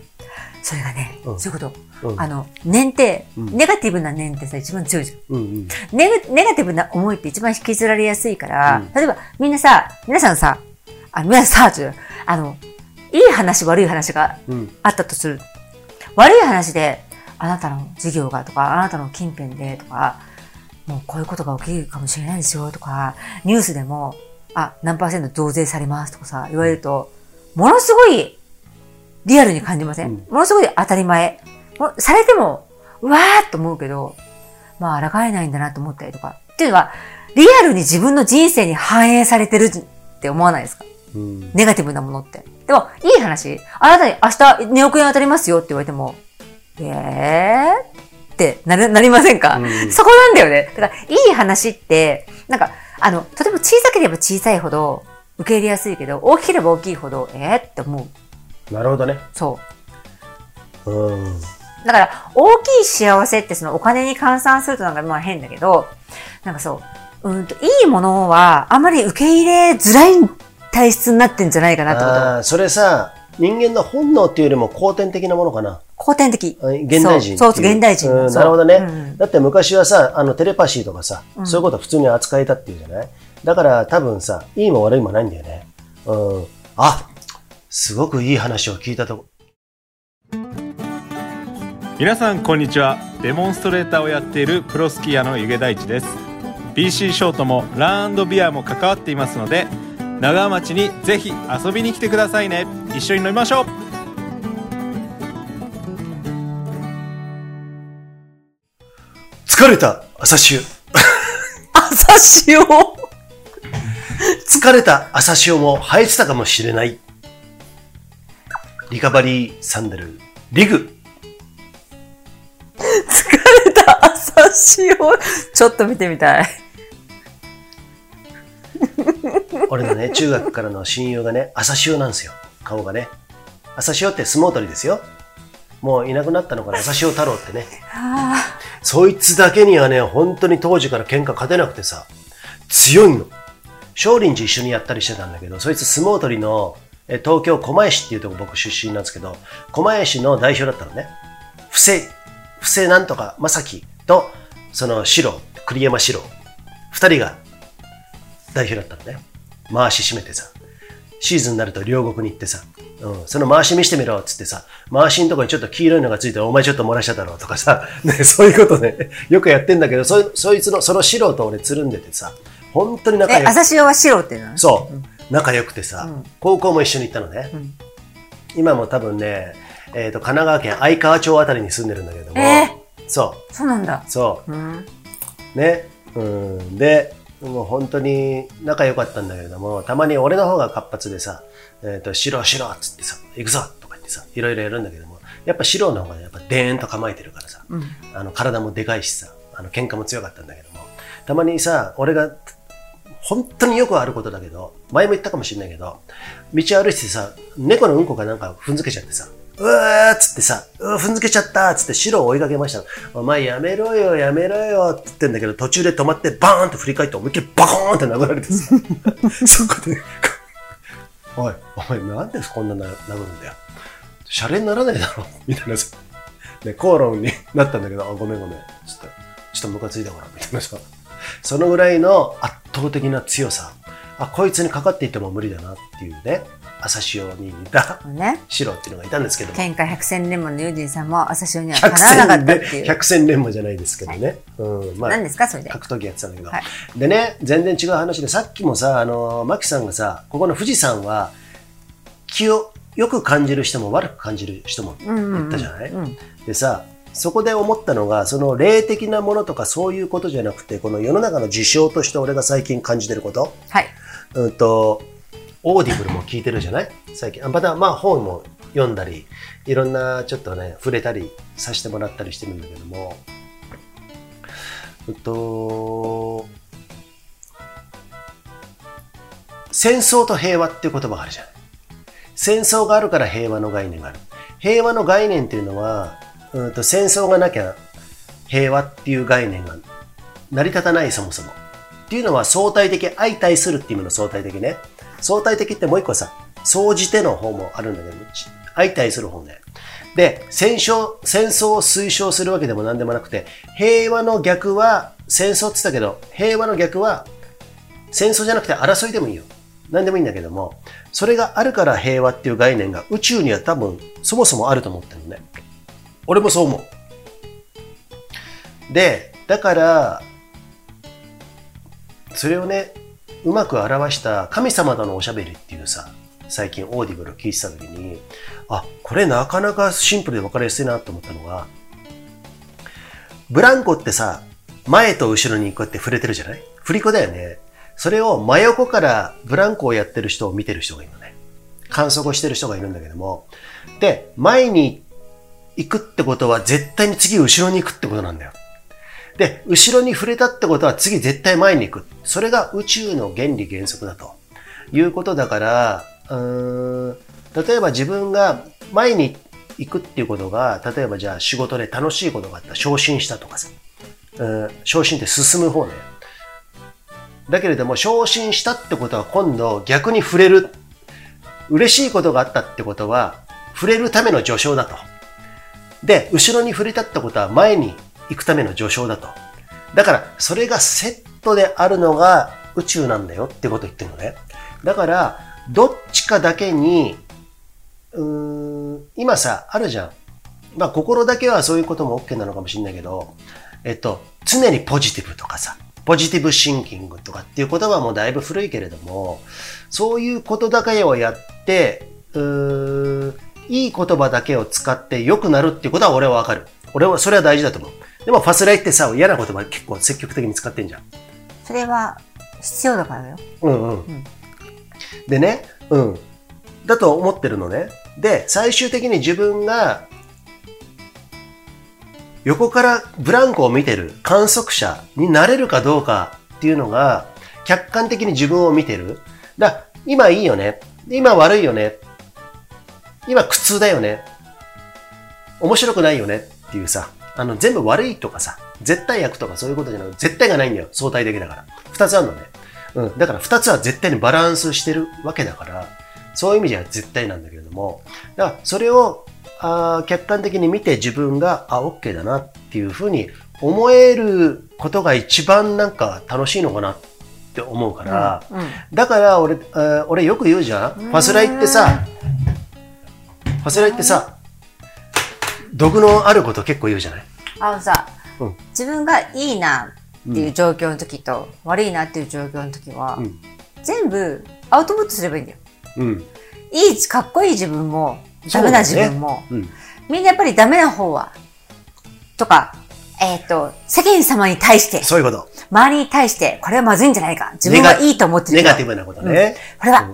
それがね、うんそういうこと。うんあの、念って、うんネガティブな念ってさ、一番強いじゃん。うんうん。ネガネガティブな思いって一番引きずられやすいから、うん例えばみんなさ、皆さんさ、あ、皆さんさ、あの、いい話悪い話がうん。あったとする。悪い話で、あなたの事業がとか、あなたの近辺でとか、もうこういうことが起きるかもしれないですよとか、ニュースでも、あ、何パーセント増税されますとかさ、言われると、ものすごいリアルに感じません、うんものすごい当たり前？もされても、うわーっと思うけど、まあ、抗えないんだなと思ったりとか。っていうのは、リアルに自分の人生に反映されてるって思わないですか？うん。ネガティブなものって。でも、いい話。あなたに明日2億円当たりますよって言われても、えーってなる、なりませんか、うんそこなんだよね。だから、いい話って、なんか、あの、とても小さければ小さいほど受け入れやすいけど、大きければ大きいほど、えーって思う。なるほどね。そう。うん。だから、大きい幸せってそのお金に換算するとなんかまあ変だけど、なんかそう、うんと、いいものはあまり受け入れづらい体質になってんじゃないかなってこと。ああ、それさ、人間の本能っていうよりも後天的なものかな。後天的。あ現代人そうそう現代人なるほどね、うんだって昔はさ、あの、テレパシーとかさ、うんそういうこと普通に扱えたっていうじゃない？だから多分さ、いいも悪いもないんだよね。うん。あ、すごくいい話を聞いたとこ。皆さんこんにちはデモンストレーターをやっているプロスキーヤーの湯気大地です BC ショートもランドビアも関わっていますので長浜町にぜひ遊びに来てくださいね一緒に飲みましょう疲れた朝潮。朝潮？疲れた朝潮も生えてたかもしれない。リカバリーサンダル、リグ。疲れた朝潮？ちょっと見てみたい。俺のね、中学からの親友がね、朝潮なんですよ。顔がね。朝潮って相撲取りですよ。もういなくなったのかな、朝潮太郎ってね。あそいつだけにはね、本当に当時から喧嘩勝てなくてさ、強いの。少林寺一緒にやったりしてたんだけど、そいつ相撲取りの、え東京狛江市っていうとこ僕出身なんですけど、狛江市の代表だったのね。布施、布施なんとか正樹と、その白、栗山白、二人が代表だったのね。回し締めてさ。シーズンになると両国に行ってさ、うん、その回し見してみろっつってさ、回しのとこにちょっと黄色いのがついてお前ちょっと漏らしただろうとかさ、ね、そういうことね、よくやってんだけど、そいそいつの、その素人俺つるんでてさ、本当に仲え、良く朝潮は白っていうの？そう、仲良くてさ、うん。高校も一緒に行ったのね。ん。今も多分ね、えっ、と、神奈川県愛川町あたりに住んでるんだけども、えそそうなんだ。う、。そう、うん。ね。うん。で、もう本当に仲良かったんだけれども、たまに俺の方が活発でさ、えっ、と、白白っつってさ、行くぞとか言ってさ、いろいろやるんだけども、やっぱ白の方がねやっぱデーンと構えてるからさ、うん。あの、体もでかいしさ、あの、喧嘩も強かったんだけども、たまにさ、俺が、本当によくあることだけど、前も言ったかもしれないけど、道歩いててさ、猫のうんこがなんか踏んづけちゃってさ、うわーっつってさ、うわー踏んづけちゃったっつって白を追いかけました。お前やめろよ、やめろよって言ってんだけど、途中で止まってバーンって振り返って思いっきりバコーンって殴られてさ、そこで、おい、お前なんでこんなな殴るんだよ。シャレにならないだろみたいなさ。ね、口論になったんだけど、あ、ごめんごめん。ちょっと、ちょっとムカついたから、みたいなさ。そのぐらいの圧倒的な強さ。あ、こいつにかかっていっても無理だなっていうね、朝潮に似たね。白っていうのがいたんですけども。喧嘩百戦錬磨のユージンさんも朝潮にはかなわなかったっていう。百戦錬磨じゃないですけどね。うん。まあ、何ですかそれで？格闘技やってたんだけど、はいでね全然違う話でさっきもさあのマキさんがさここの富士山は気をよく感じる人も悪く感じる人もうんうんうん言ったじゃない、うん。でさそこで思ったのがその霊的なものとかそういうことじゃなくてこの世の中の事象として俺が最近感じてることはい。うんとオーディブルも聞いてるじゃない？最近。またまあ本も読んだりいろんなちょっとね触れたりさせてもらったりしてるんだけども。うんと戦争と平和っていう言葉があるじゃん戦争があるから平和の概念がある。平和の概念っていうのは、うんと戦争がなきゃ平和っていう概念が成り立たないそもそも。っていうのは相対的、相対するっていう意味の相対的ね。相対的ってもう一個さ、総じての方もあるんだけど、相対する方ね。で、戦争、戦争を推奨するわけでも何でもなくて、平和の逆は、戦争って言ったけど、平和の逆は、戦争じゃなくて争いでもいいよ。何でもいいんだけども、それがあるから平和っていう概念が宇宙には多分、そもそもあると思ってるのね。俺もそう思う。で、だから、それをね、うまく表した神様とのおしゃべりっていうさ、最近オーディブルを聞いてた時に、あ、これなかなかシンプルで分かりやすいなと思ったのが、ブランコってさ、前と後ろにこうやって振れてるじゃない？振り子だよね。それを真横からブランコをやってる人を見てる人がいるのね。観測をしてる人がいるんだけども。で、前に行くってことは絶対に次後ろに行くってことなんだよ。で、後ろに触れたってことは次絶対前に行く。それが宇宙の原理原則だということだから、うん例えば自分が前に行くっていうことが、例えばじゃあ仕事で楽しいことがあった昇進したとかさ、うん昇進って進む方ね。だけれども昇進したってことは今度逆に触れる。嬉しいことがあったってことは触れるための序章だと。で、後ろに触れたってことは前に行くための序章だと。だから、それがセットであるのが宇宙なんだよってことを言ってるのね。だから、どっちかだけに、うーん、今さ、あるじゃん。まあ、心だけはそういうことも OK なのかもしれないけど、えっと、常にポジティブとかさ、ポジティブシンキングとかっていう言葉もだいぶ古いけれども、そういうことだけをやって、うーいい言葉だけを使って良くなるっていうことは俺はわかる。俺はそれは大事だと思う。でもファスライってさ、嫌な言葉結構積極的に使ってんじゃん。それは必要だからよ。うんうん。でね、うん。だと思ってるのね。で、最終的に自分が横からブランコを見てる観測者になれるかどうかっていうのが客観的に自分を見てる。だ今いいよね。今悪いよね。今苦痛だよね。面白くないよねっていうさ、あの、全部悪いとかさ、絶対悪とかそういうことじゃなく絶対がないんだよ。相対的だから。二つあるのね。うん。だから二つは絶対にバランスしてるわけだから、そういう意味じゃ絶対なんだけれども、だからそれを、あー客観的に見て自分が、あ、OK だなっていうふうに思えることが一番なんか楽しいのかなって思うから、うんだから俺、俺よく言うじゃんファスライってさ、ファスライってさ、毒のあること結構言うじゃない？あのさ、うん自分がいいなっていう状況の時と、悪いなっていう状況の時は、うん全部アウトプットすればいいんだよ。うん。いい、かっこいい自分も、ダメな自分も、うん。みんなやっぱりダメな方は、とか、えっ、と、世間様に対して、そういうこと。周りに対して、これはまずいんじゃないか。自分はいいと思ってるネガティブなことね。これは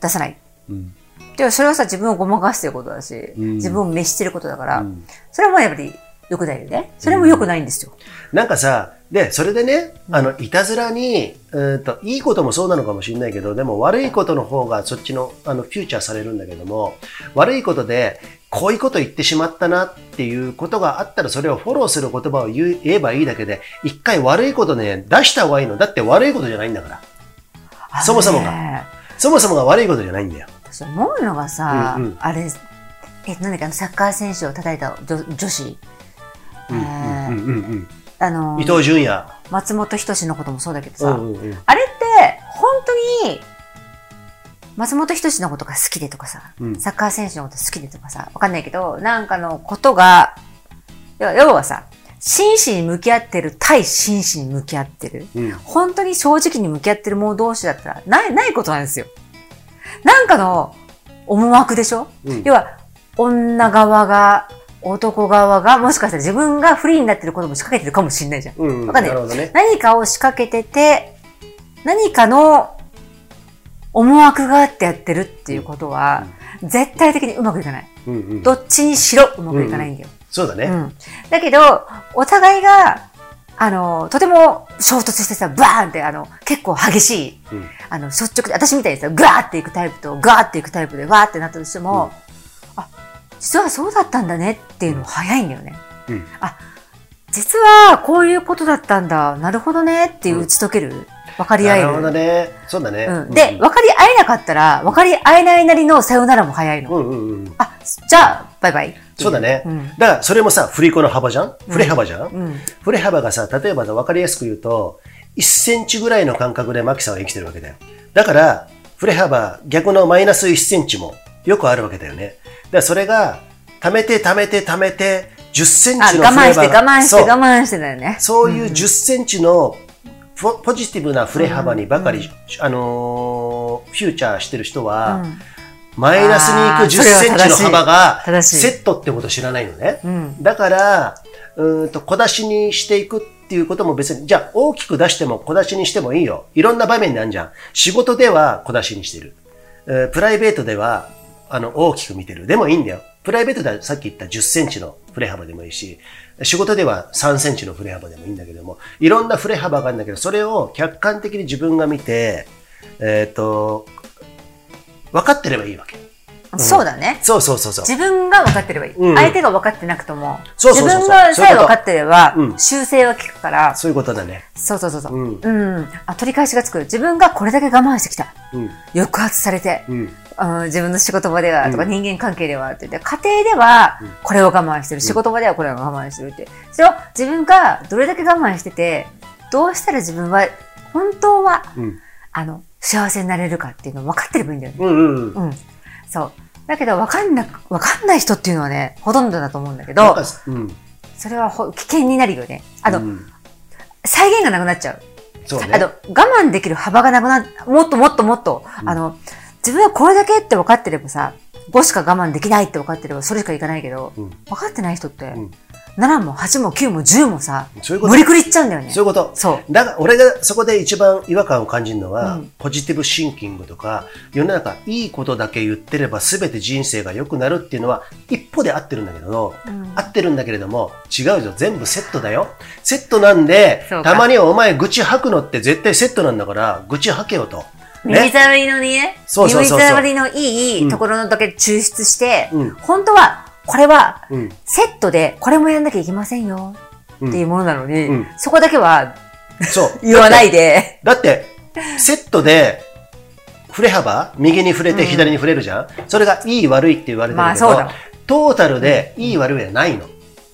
出さない。うん。でもそれはさ、自分をごまかしてることだし、ん自分を滅してることだから、うんそれはやっぱり良くないよね。それも良くないんですよ。なんかさ、で、それでね、あの、いたずらに、うーんと、いいこともそうなのかもしれないけど、でも悪いことの方がそっちの、あの、フューチャーされるんだけども、悪いことで、こういうこと言ってしまったなっていうことがあったら、それをフォローする言葉を言えばいいだけで、一回悪いことね、出した方がいいの。だって悪いことじゃないんだから。そもそもがそもそもが悪いことじゃないんだよ。私思うのがさ、うんうんあれ、え、なんだっけ、あのサッカー選手を叩いた女女子。えーうんうんうんあのうん。伊藤純也。松本人志のこともそうだけどうさ、んうんうん。あれって、本当に、松本人志のことが好きでとかさ、うんサッカー選手のこと好きでとかさ、わかんないけど、なんかのことが、要要はさ、真摯に向き合ってる対真摯に向き合ってる。うん本当に正直に向き合ってる者同士だったら、ない、ないことなんですよ。なんかの思惑でしょ、うん要は、女側が、男側が、もしかしたら自分が不利になってることも仕掛けてるかもしれないじゃん。うんうん。わかんないなね。何かを仕掛けてて、何かの思惑があってやってるっていうことは、絶対的にうまくいかない。うんうん。どっちにしろうまくいかないんだよ。そうだね。うん。だけど、お互いが、あの、とても衝突してさ、バーンって、あの、結構激しい、うんあの、率直で、私みたいにさ、ガーっていくタイプと、ガーっていくタイプで、わーってなったとしても、あ、実はそうだったんだねっていうの早いんだよね。うんあ、実はこういうことだったんだ、なるほどねっていう打ち解ける、分かり合える？なるほどね。そうだね。うん、で、分かり合えなかったら、分かり合えないなりのさよならも早いの。うんうんうん。あ、じゃあ、バイバイ。そうだね。うんだから、それもさ、振り子の幅じゃん？振れ幅じゃん、うん。振れ幅がさ、例えばさ、わかりやすく言うと、1センチぐらいの感覚でマキさんは生きてるわけだよ。だから、振れ幅、逆のマイナス1センチもよくあるわけだよね。だから、それが、溜めて溜めて溜めて、10センあ、チの我慢して振れ幅が我慢してそう我慢してだよね。そういう10センチのポポジティブな振れ幅にばかり、あのーフューチャーしてる人は、うんマイナスに行く10あーそれはセンチの幅がセットってこと知らないのね。うん。だから、うーんと小出しにしていくっていうことも別に、じゃあ大きく出しても小出しにしてもいいよ。いろんな場面であるじゃん。仕事では小出しにしてる。えープライベートでは、あの、大きく見てる。でもいいんだよ。プライベートではさっき言った10センチの振れ幅でもいいし、仕事では3センチの振れ幅でもいいんだけども、いろんな振れ幅があるんだけど、それを客観的に自分が見て、えっ、と、分かってればいいわけ。そうだね。そうそうそうそう。自分が分かってればいい。うん相手が分かってなくとも、そうそうそうそう自分がさえ分かってればそういうこ、と修正は効くから、そういうことだね。そうそうそうそう。うんうん。あ、取り返しがつく。自分がこれだけ我慢してきた。うん。抑圧されて、うん。うん自分の仕事場ではとかうん人間関係ではって言って、家庭ではうんこれを我慢してる、仕事場ではこれを我慢してるって。それを自分がどれだけ我慢してて、どうしたら自分は本当は、うん。あの、幸せになれるかっていうのを分かってればいいんだよね。うんうんうん。うん。そう。だけど分かんなく、分かんない人っていうのはね、ほとんどだと思うんだけどうん。それはほ危険になるよね。あの、うん再現がなくなっちゃう。そうね。あの、我慢できる幅がなくなっ、もっともっともっと、あの、自分はこれだけって分かってればさ、5しか我慢できないって分かってればそれしかいかないけど、うん分かってない人って、ん7も8も9も10もさ、そういうこと無理くりいっちゃうんだよね。そういうこと。そう。だから、俺がそこで一番違和感を感じるのは、うんポジティブシンキングとか、世の中いいことだけ言ってれば全て人生が良くなるっていうのは、一歩で合ってるんだけど、うん合ってるんだけれども、違うよ。全部セットだよ。セットなんでたまにお前愚痴吐くのって絶対セットなんだから、愚痴吐けよと。耳障りのね、そうそうそうそう耳障りのいいところのだけ抽出して、うん本当はこれはうん。セットでこれもやんなきゃいけませんよ。っていうものなのに、うん。そこだけはそう。言わないで、だって、セットで、振れ幅右に触れて左に触れるじゃん、それがいい悪いって言われてるけど、まあそうだ。トータルでいい悪いはないの。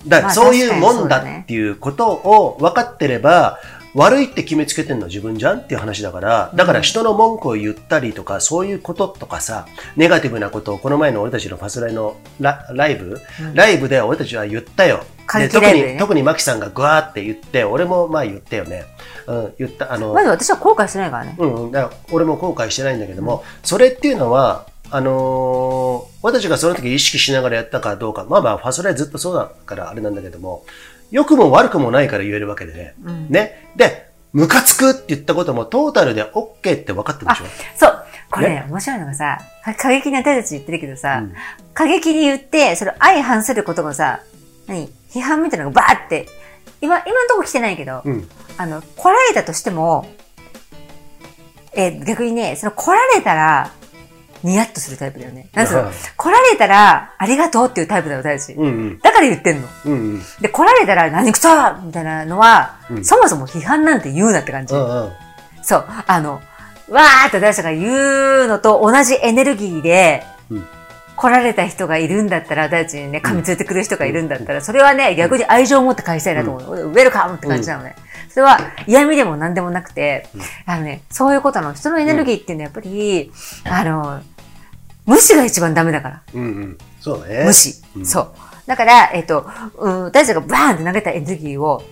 だからまあそういうもんだっていうことを分かってれば、悪いって決めつけてるのは自分じゃんっていう話だから、だから人の文句を言ったりとか、そういうこととかさ、ネガティブなことをこの前の俺たちのファスライのラライブ、ライブで俺たちは言ったよ。過で特に、特にマキさんがグワーって言って、俺もまあ言ったよね。うん、言った。あの、まず私は後悔してないからね。うんうん、だから俺も後悔してないんだけども、それっていうのは、あのー私がその時意識しながらやったかどうか、まあまあ、ファスライずっとそうだからあれなんだけども、良くも悪くもないから言えるわけでね。うんね。で、ムカつくって言ったこともトータルで OK って分かってるでしょそう。これね、面白いのがさ、過激に私たち言ってるけどさ、うん過激に言って、それを相反することがさ、何？批判みたいなのがバーって、今、今のとこ来てないけど、うん。あの、来られたとしても、えー逆にね、その来られたら、ニヤッとするタイプだよね。なんつう来られたら、ありがとうっていうタイプだよ、私たち。うんうん。だから言ってんの。うんうん。で、来られたら何くそみたいなのは、うんそもそも批判なんて言うなって感じ。うんうん。そう。あの、わーって私が言うのと同じエネルギーで、うん来られた人がいるんだったら、大地にね、噛みついてくる人がいるんだったら、それはね、逆に愛情を持って返したいなと思う。ウェルカムって感じなのね。それは嫌味でも何でもなくて、あのね、そういうことなの。人のエネルギーっていうのはやっぱり、あの、無視が一番ダメだから。うんうん。そうだね。無視。うんそう。だから、えっと、うん、私たちがバーンって投げたエネルギーを、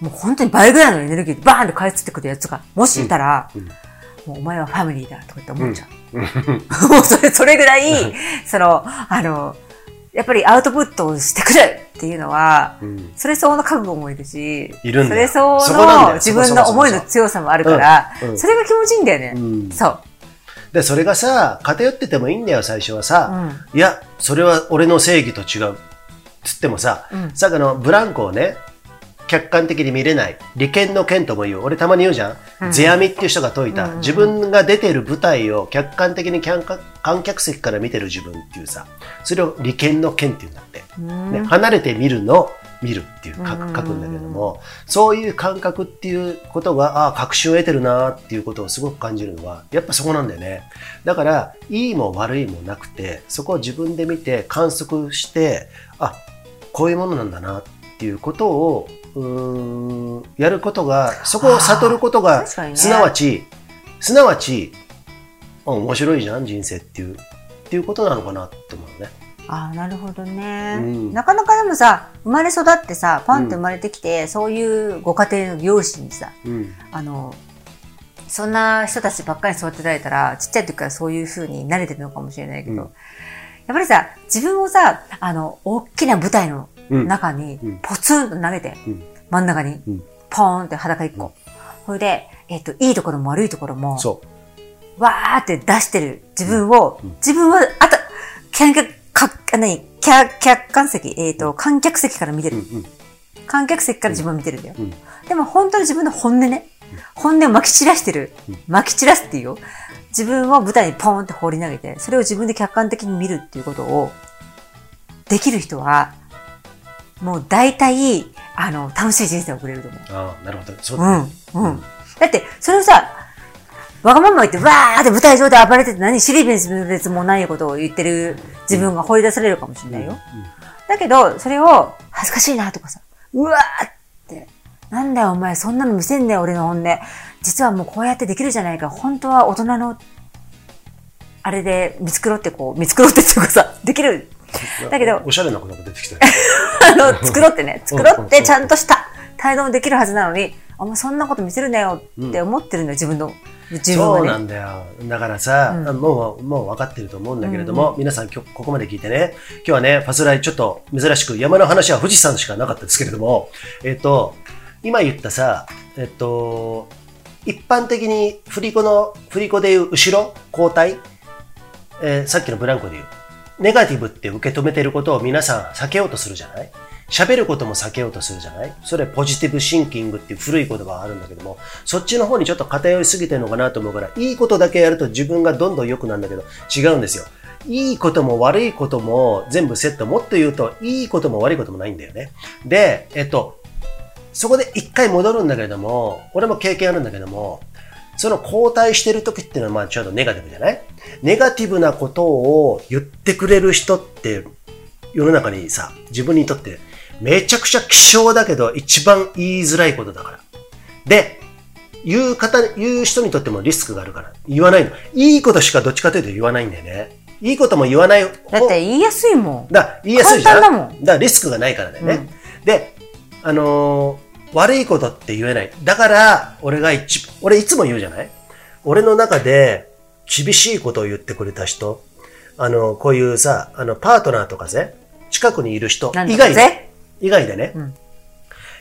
もう本当に倍ぐらいのエネルギーでバーンって返ってくるやつが、もしいたら、うんうんもうお前はファミリーだとかって思っちゃう。もうそれ、それぐらい、その、あの、やっぱりアウトプットをしてくれっていうのは、うんそれ相応の覚悟もいるし、いるんだよそれ相応の自分の思いの強さもあるからそれが気持ちいいんだよね。うんそう。で、それがさ、偏っててもいいんだよ、最初はさ。うんいや、それは俺の正義と違う。つってもさ、うんさっきのブランコをね、客観的に見れない。利権の権とも言う。俺たまに言うじゃん。うん世阿弥っていう人が説いた。うん自分が出てる舞台を客観的に観客席から見てる自分っていうさ、それを利権の権って言うんだって。うんね、離れて見るの、見るっていう書うんく書くんだけども、そういう感覚っていうことが、ああ、確信を得てるなっていうことをすごく感じるのは、やっぱそこなんだよね。だから、いいも悪いもなくて、そこを自分で見て観測して、あ、こういうものなんだなっていうことを、うーん、やることが、そこを悟ることが、ねすなわち、すなわち、あ面白いじゃん、人生っていう、っていうことなのかなって思うね。ああ、なるほどね、うん。なかなかでもさ、生まれ育ってさ、パンって生まれてきて、そういうご家庭の両親にさ、うん。あの、そんな人たちばっかりに育てられたら、ちっちゃい時からそういう風に慣れてるのかもしれないけど、うん。やっぱりさ、自分をさ、あの、大きな舞台のうん。中にうん、ポツンと投げて、うん。真ん中にうん、ポーンって裸一個。それで、えっ、と、いいところも悪いところも、そう。わーって出してる自分を、うん。自分は、あと、客、か、あ何、客、客観席、えっ、と、観客席から見てる。うんうん。観客席から自分を見てるんだよ。うんでも本当に自分の本音ね。本音を撒き散らしてる。撒き散らすっていうよ。自分を舞台にポーンって放り投げて、それを自分で客観的に見るっていうことを、できる人は、もう大体、あの、楽しい人生を送れると思う。ああ、なるほど。そううだね。ん、うん。だって、それをさ、わがまま言って、わーって舞台上で暴れてて何、シリベンス別もないことを言ってる自分が掘り出されるかもしれないよ。だけど、それを、恥ずかしいなとかさ、うわーって、なんだよお前、そんなの見せんだよ俺の本音。実はもうこうやってできるじゃないか。本当は大人の、あれで見繕ってこう、見繕ってっていうかさ、できる。だけどおしゃれなことが出てきたよ。あの、作ってね、作ってちゃんとした態度もできるはずなのに、あんまそんなこと見せるなよって思ってるんだよ、自分の。自分そうな。んだよ。だからさ、うんもう、もう分かってると思うんだけれども、皆さん今日、ここまで聞いてね、今日はね、ファスライちょっと珍しく、山の話は富士山しかなかったですけれども、えっ、と、今言ったさ、えっ、と、一般的に振り子の、振り子でいう後ろ、交代、えーさっきのブランコで言う、ネガティブって受け止めてることを皆さん避けようとするじゃない？喋ることも避けようとするじゃない？それポジティブシンキングっていう古い言葉があるんだけども、そっちの方にちょっと偏りすぎてるのかなと思うから、いいことだけやると自分がどんどん良くなるんだけど、違うんですよ。いいことも悪いことも全部セット。もっと言うと、いいことも悪いこともないんだよね。で、えっと、そこで一回戻るんだけれども、俺も経験あるんだけども、その交代してる時っていうのはまあちょうどネガティブじゃない？ネガティブなことを言ってくれる人って世の中にさ、自分にとってめちゃくちゃ希少だけど一番言いづらいことだから。で、言う方、言う人にとってもリスクがあるから言わないの。いいことしかどっちかというと言わないんだよね。いいことも言わない方だって言いやすいもん。だ言いやすいじゃん。簡単だもんだからリスクがないからだよね。で、あのー悪いことって言えない。だから、俺が一、俺いつも言うじゃない？俺の中で厳しいことを言ってくれた人、あの、こういうさ、あの、パートナーとかぜ、近くにいる人以外以外でね、うん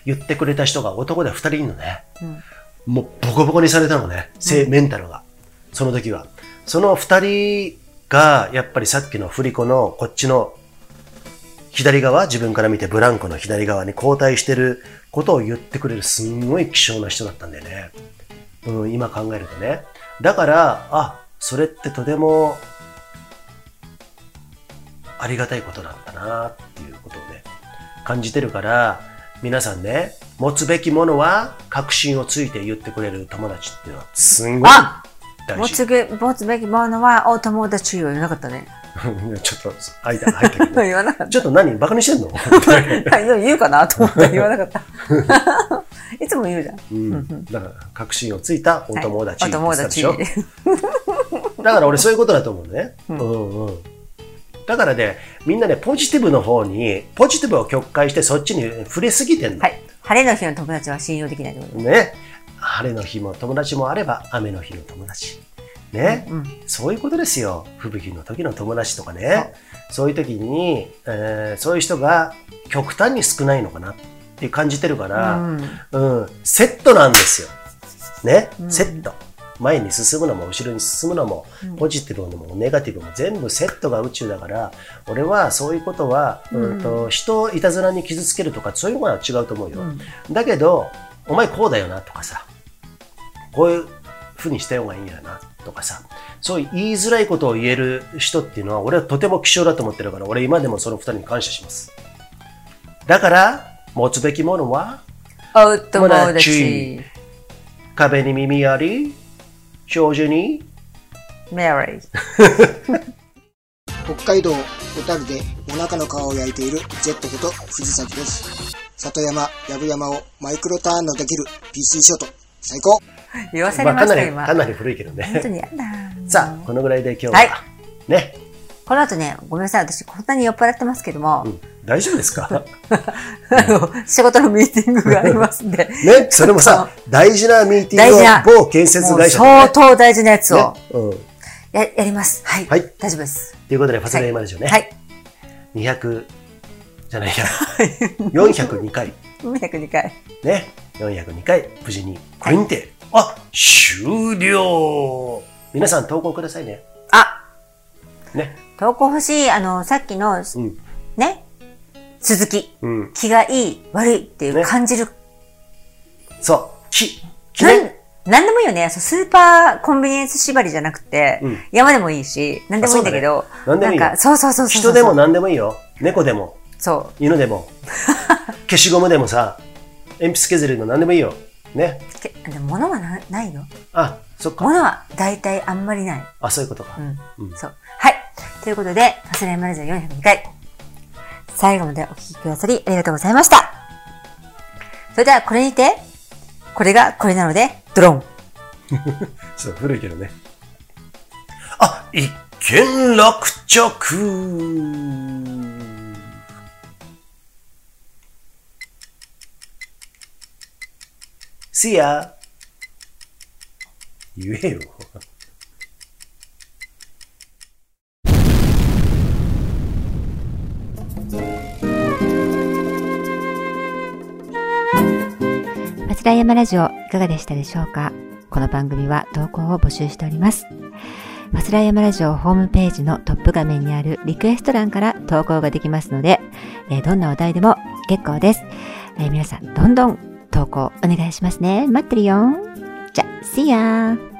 言ってくれた人が男で二人いるのね。うんもうボコボコにされたのね、せメンタルが。その時は。その二人が、やっぱりさっきの振り子のこっちの左側、自分から見てブランコの左側に交代してることを言ってくれるすんごい希少な人だったんだよね。うん、今考えるとね。だから、あ、それってとてもありがたいことなんだなっていうことをね、感じてるから、皆さんね、持つべきものは確信をついて言ってくれる友達っていうのはすんごいあ大事。持つべ持つべきものはお友達よ言わなかったね。ちょっと、間入ったけどね。言わなかっちょっと何？バカにしてんの？言うかなと思って言わなかった。いつも言うじゃん。うん。だから、確信をついたお友達はいお友達だから俺そういうことだと思うね。うんうん。だからね、みんなね、ポジティブの方に、ポジティブを曲解してそっちに触れすぎてんの。はい。晴れの日の友達は信用できないってことね。晴れの日も友達もあれば、雨の日の友達。ね。うん。そういうことですよ。吹雪の時の友達とかね。そういう時に、えーそういう人が極端に少ないのかなって感じてるから、うんうん、セットなんですよ。ね、セット。前に進むのも後ろに進むのも、ポジティブのもネガティブも全部セットが宇宙だから、俺はそういうことは、うんと人をいたずらに傷つけるとかそういうのは違うと思うよ。だけど、お前こうだよなとかさ、こういうふうにした方がいいんやなとかさ、そういう言いづらいことを言える人っていうのは俺はとても希少だと思ってるから、俺今でもその二人に感謝します。だから、持つべきものは、お友達。壁に耳あり、長寿に、メリー。北海道小樽でお腹の皮を焼いているジェットこと藤崎です。里山、藪山をマイクロターンのできる PC ショート、最高言わさまあ、かなり、れました、今。かなり古いけど本当ね。にやだ。さあ、このぐらいで今日は、はいね、この後ね、ごめんなさい。私、こんなに酔っ払ってますけども、うん大丈夫ですか？あの、仕事のミーティングがありますんで。ね、それもさ、大事なミーティングを某建設会社で、相当大事なやつをね、うん。ややります。はい。はい大丈夫です。ということで、ファスレイマルジオね、はい。200じゃないや、402回、202回。ね、402回、無事にこれにて、あ、終了皆さん投稿くださいね。あね。投稿欲しい、あの、さっきの、うん。ね、続き。うん。気がいい、悪いっていうね感じる。そう。き、きなんね。なんでもいいよね。そうスーパーコンビニエンス縛りじゃなくて、うん山でもいいし、なんでもいいんだけど、ねなんでもいいよか、そうそうそうそう。人でも何でもいいよ。猫でも、そ犬でも、消しゴムでもさ、鉛筆削りの何でもいいよ。ね。でも物はなないよ。あ、そっか。物は大体あんまりない。あ、そういうことか。うん。うんそう。はい。ということで、ファスレイマルジャ402回。最後までお聞きくださりありがとうございました。それではこれにて、これがこれなので、ドロン。そう、古いけどね。あ、一見落着。See ya. 言えよ。平山ラジオいかがでしたでしょうか？この番組は投稿を募集しております。マスラヤマラジオホームページのトップ画面にあるリクエスト欄から投稿ができますので、えーどんなお題でも結構です。えー皆さんどんどん投稿お願いしますね。待ってるよ。じゃ、See ya!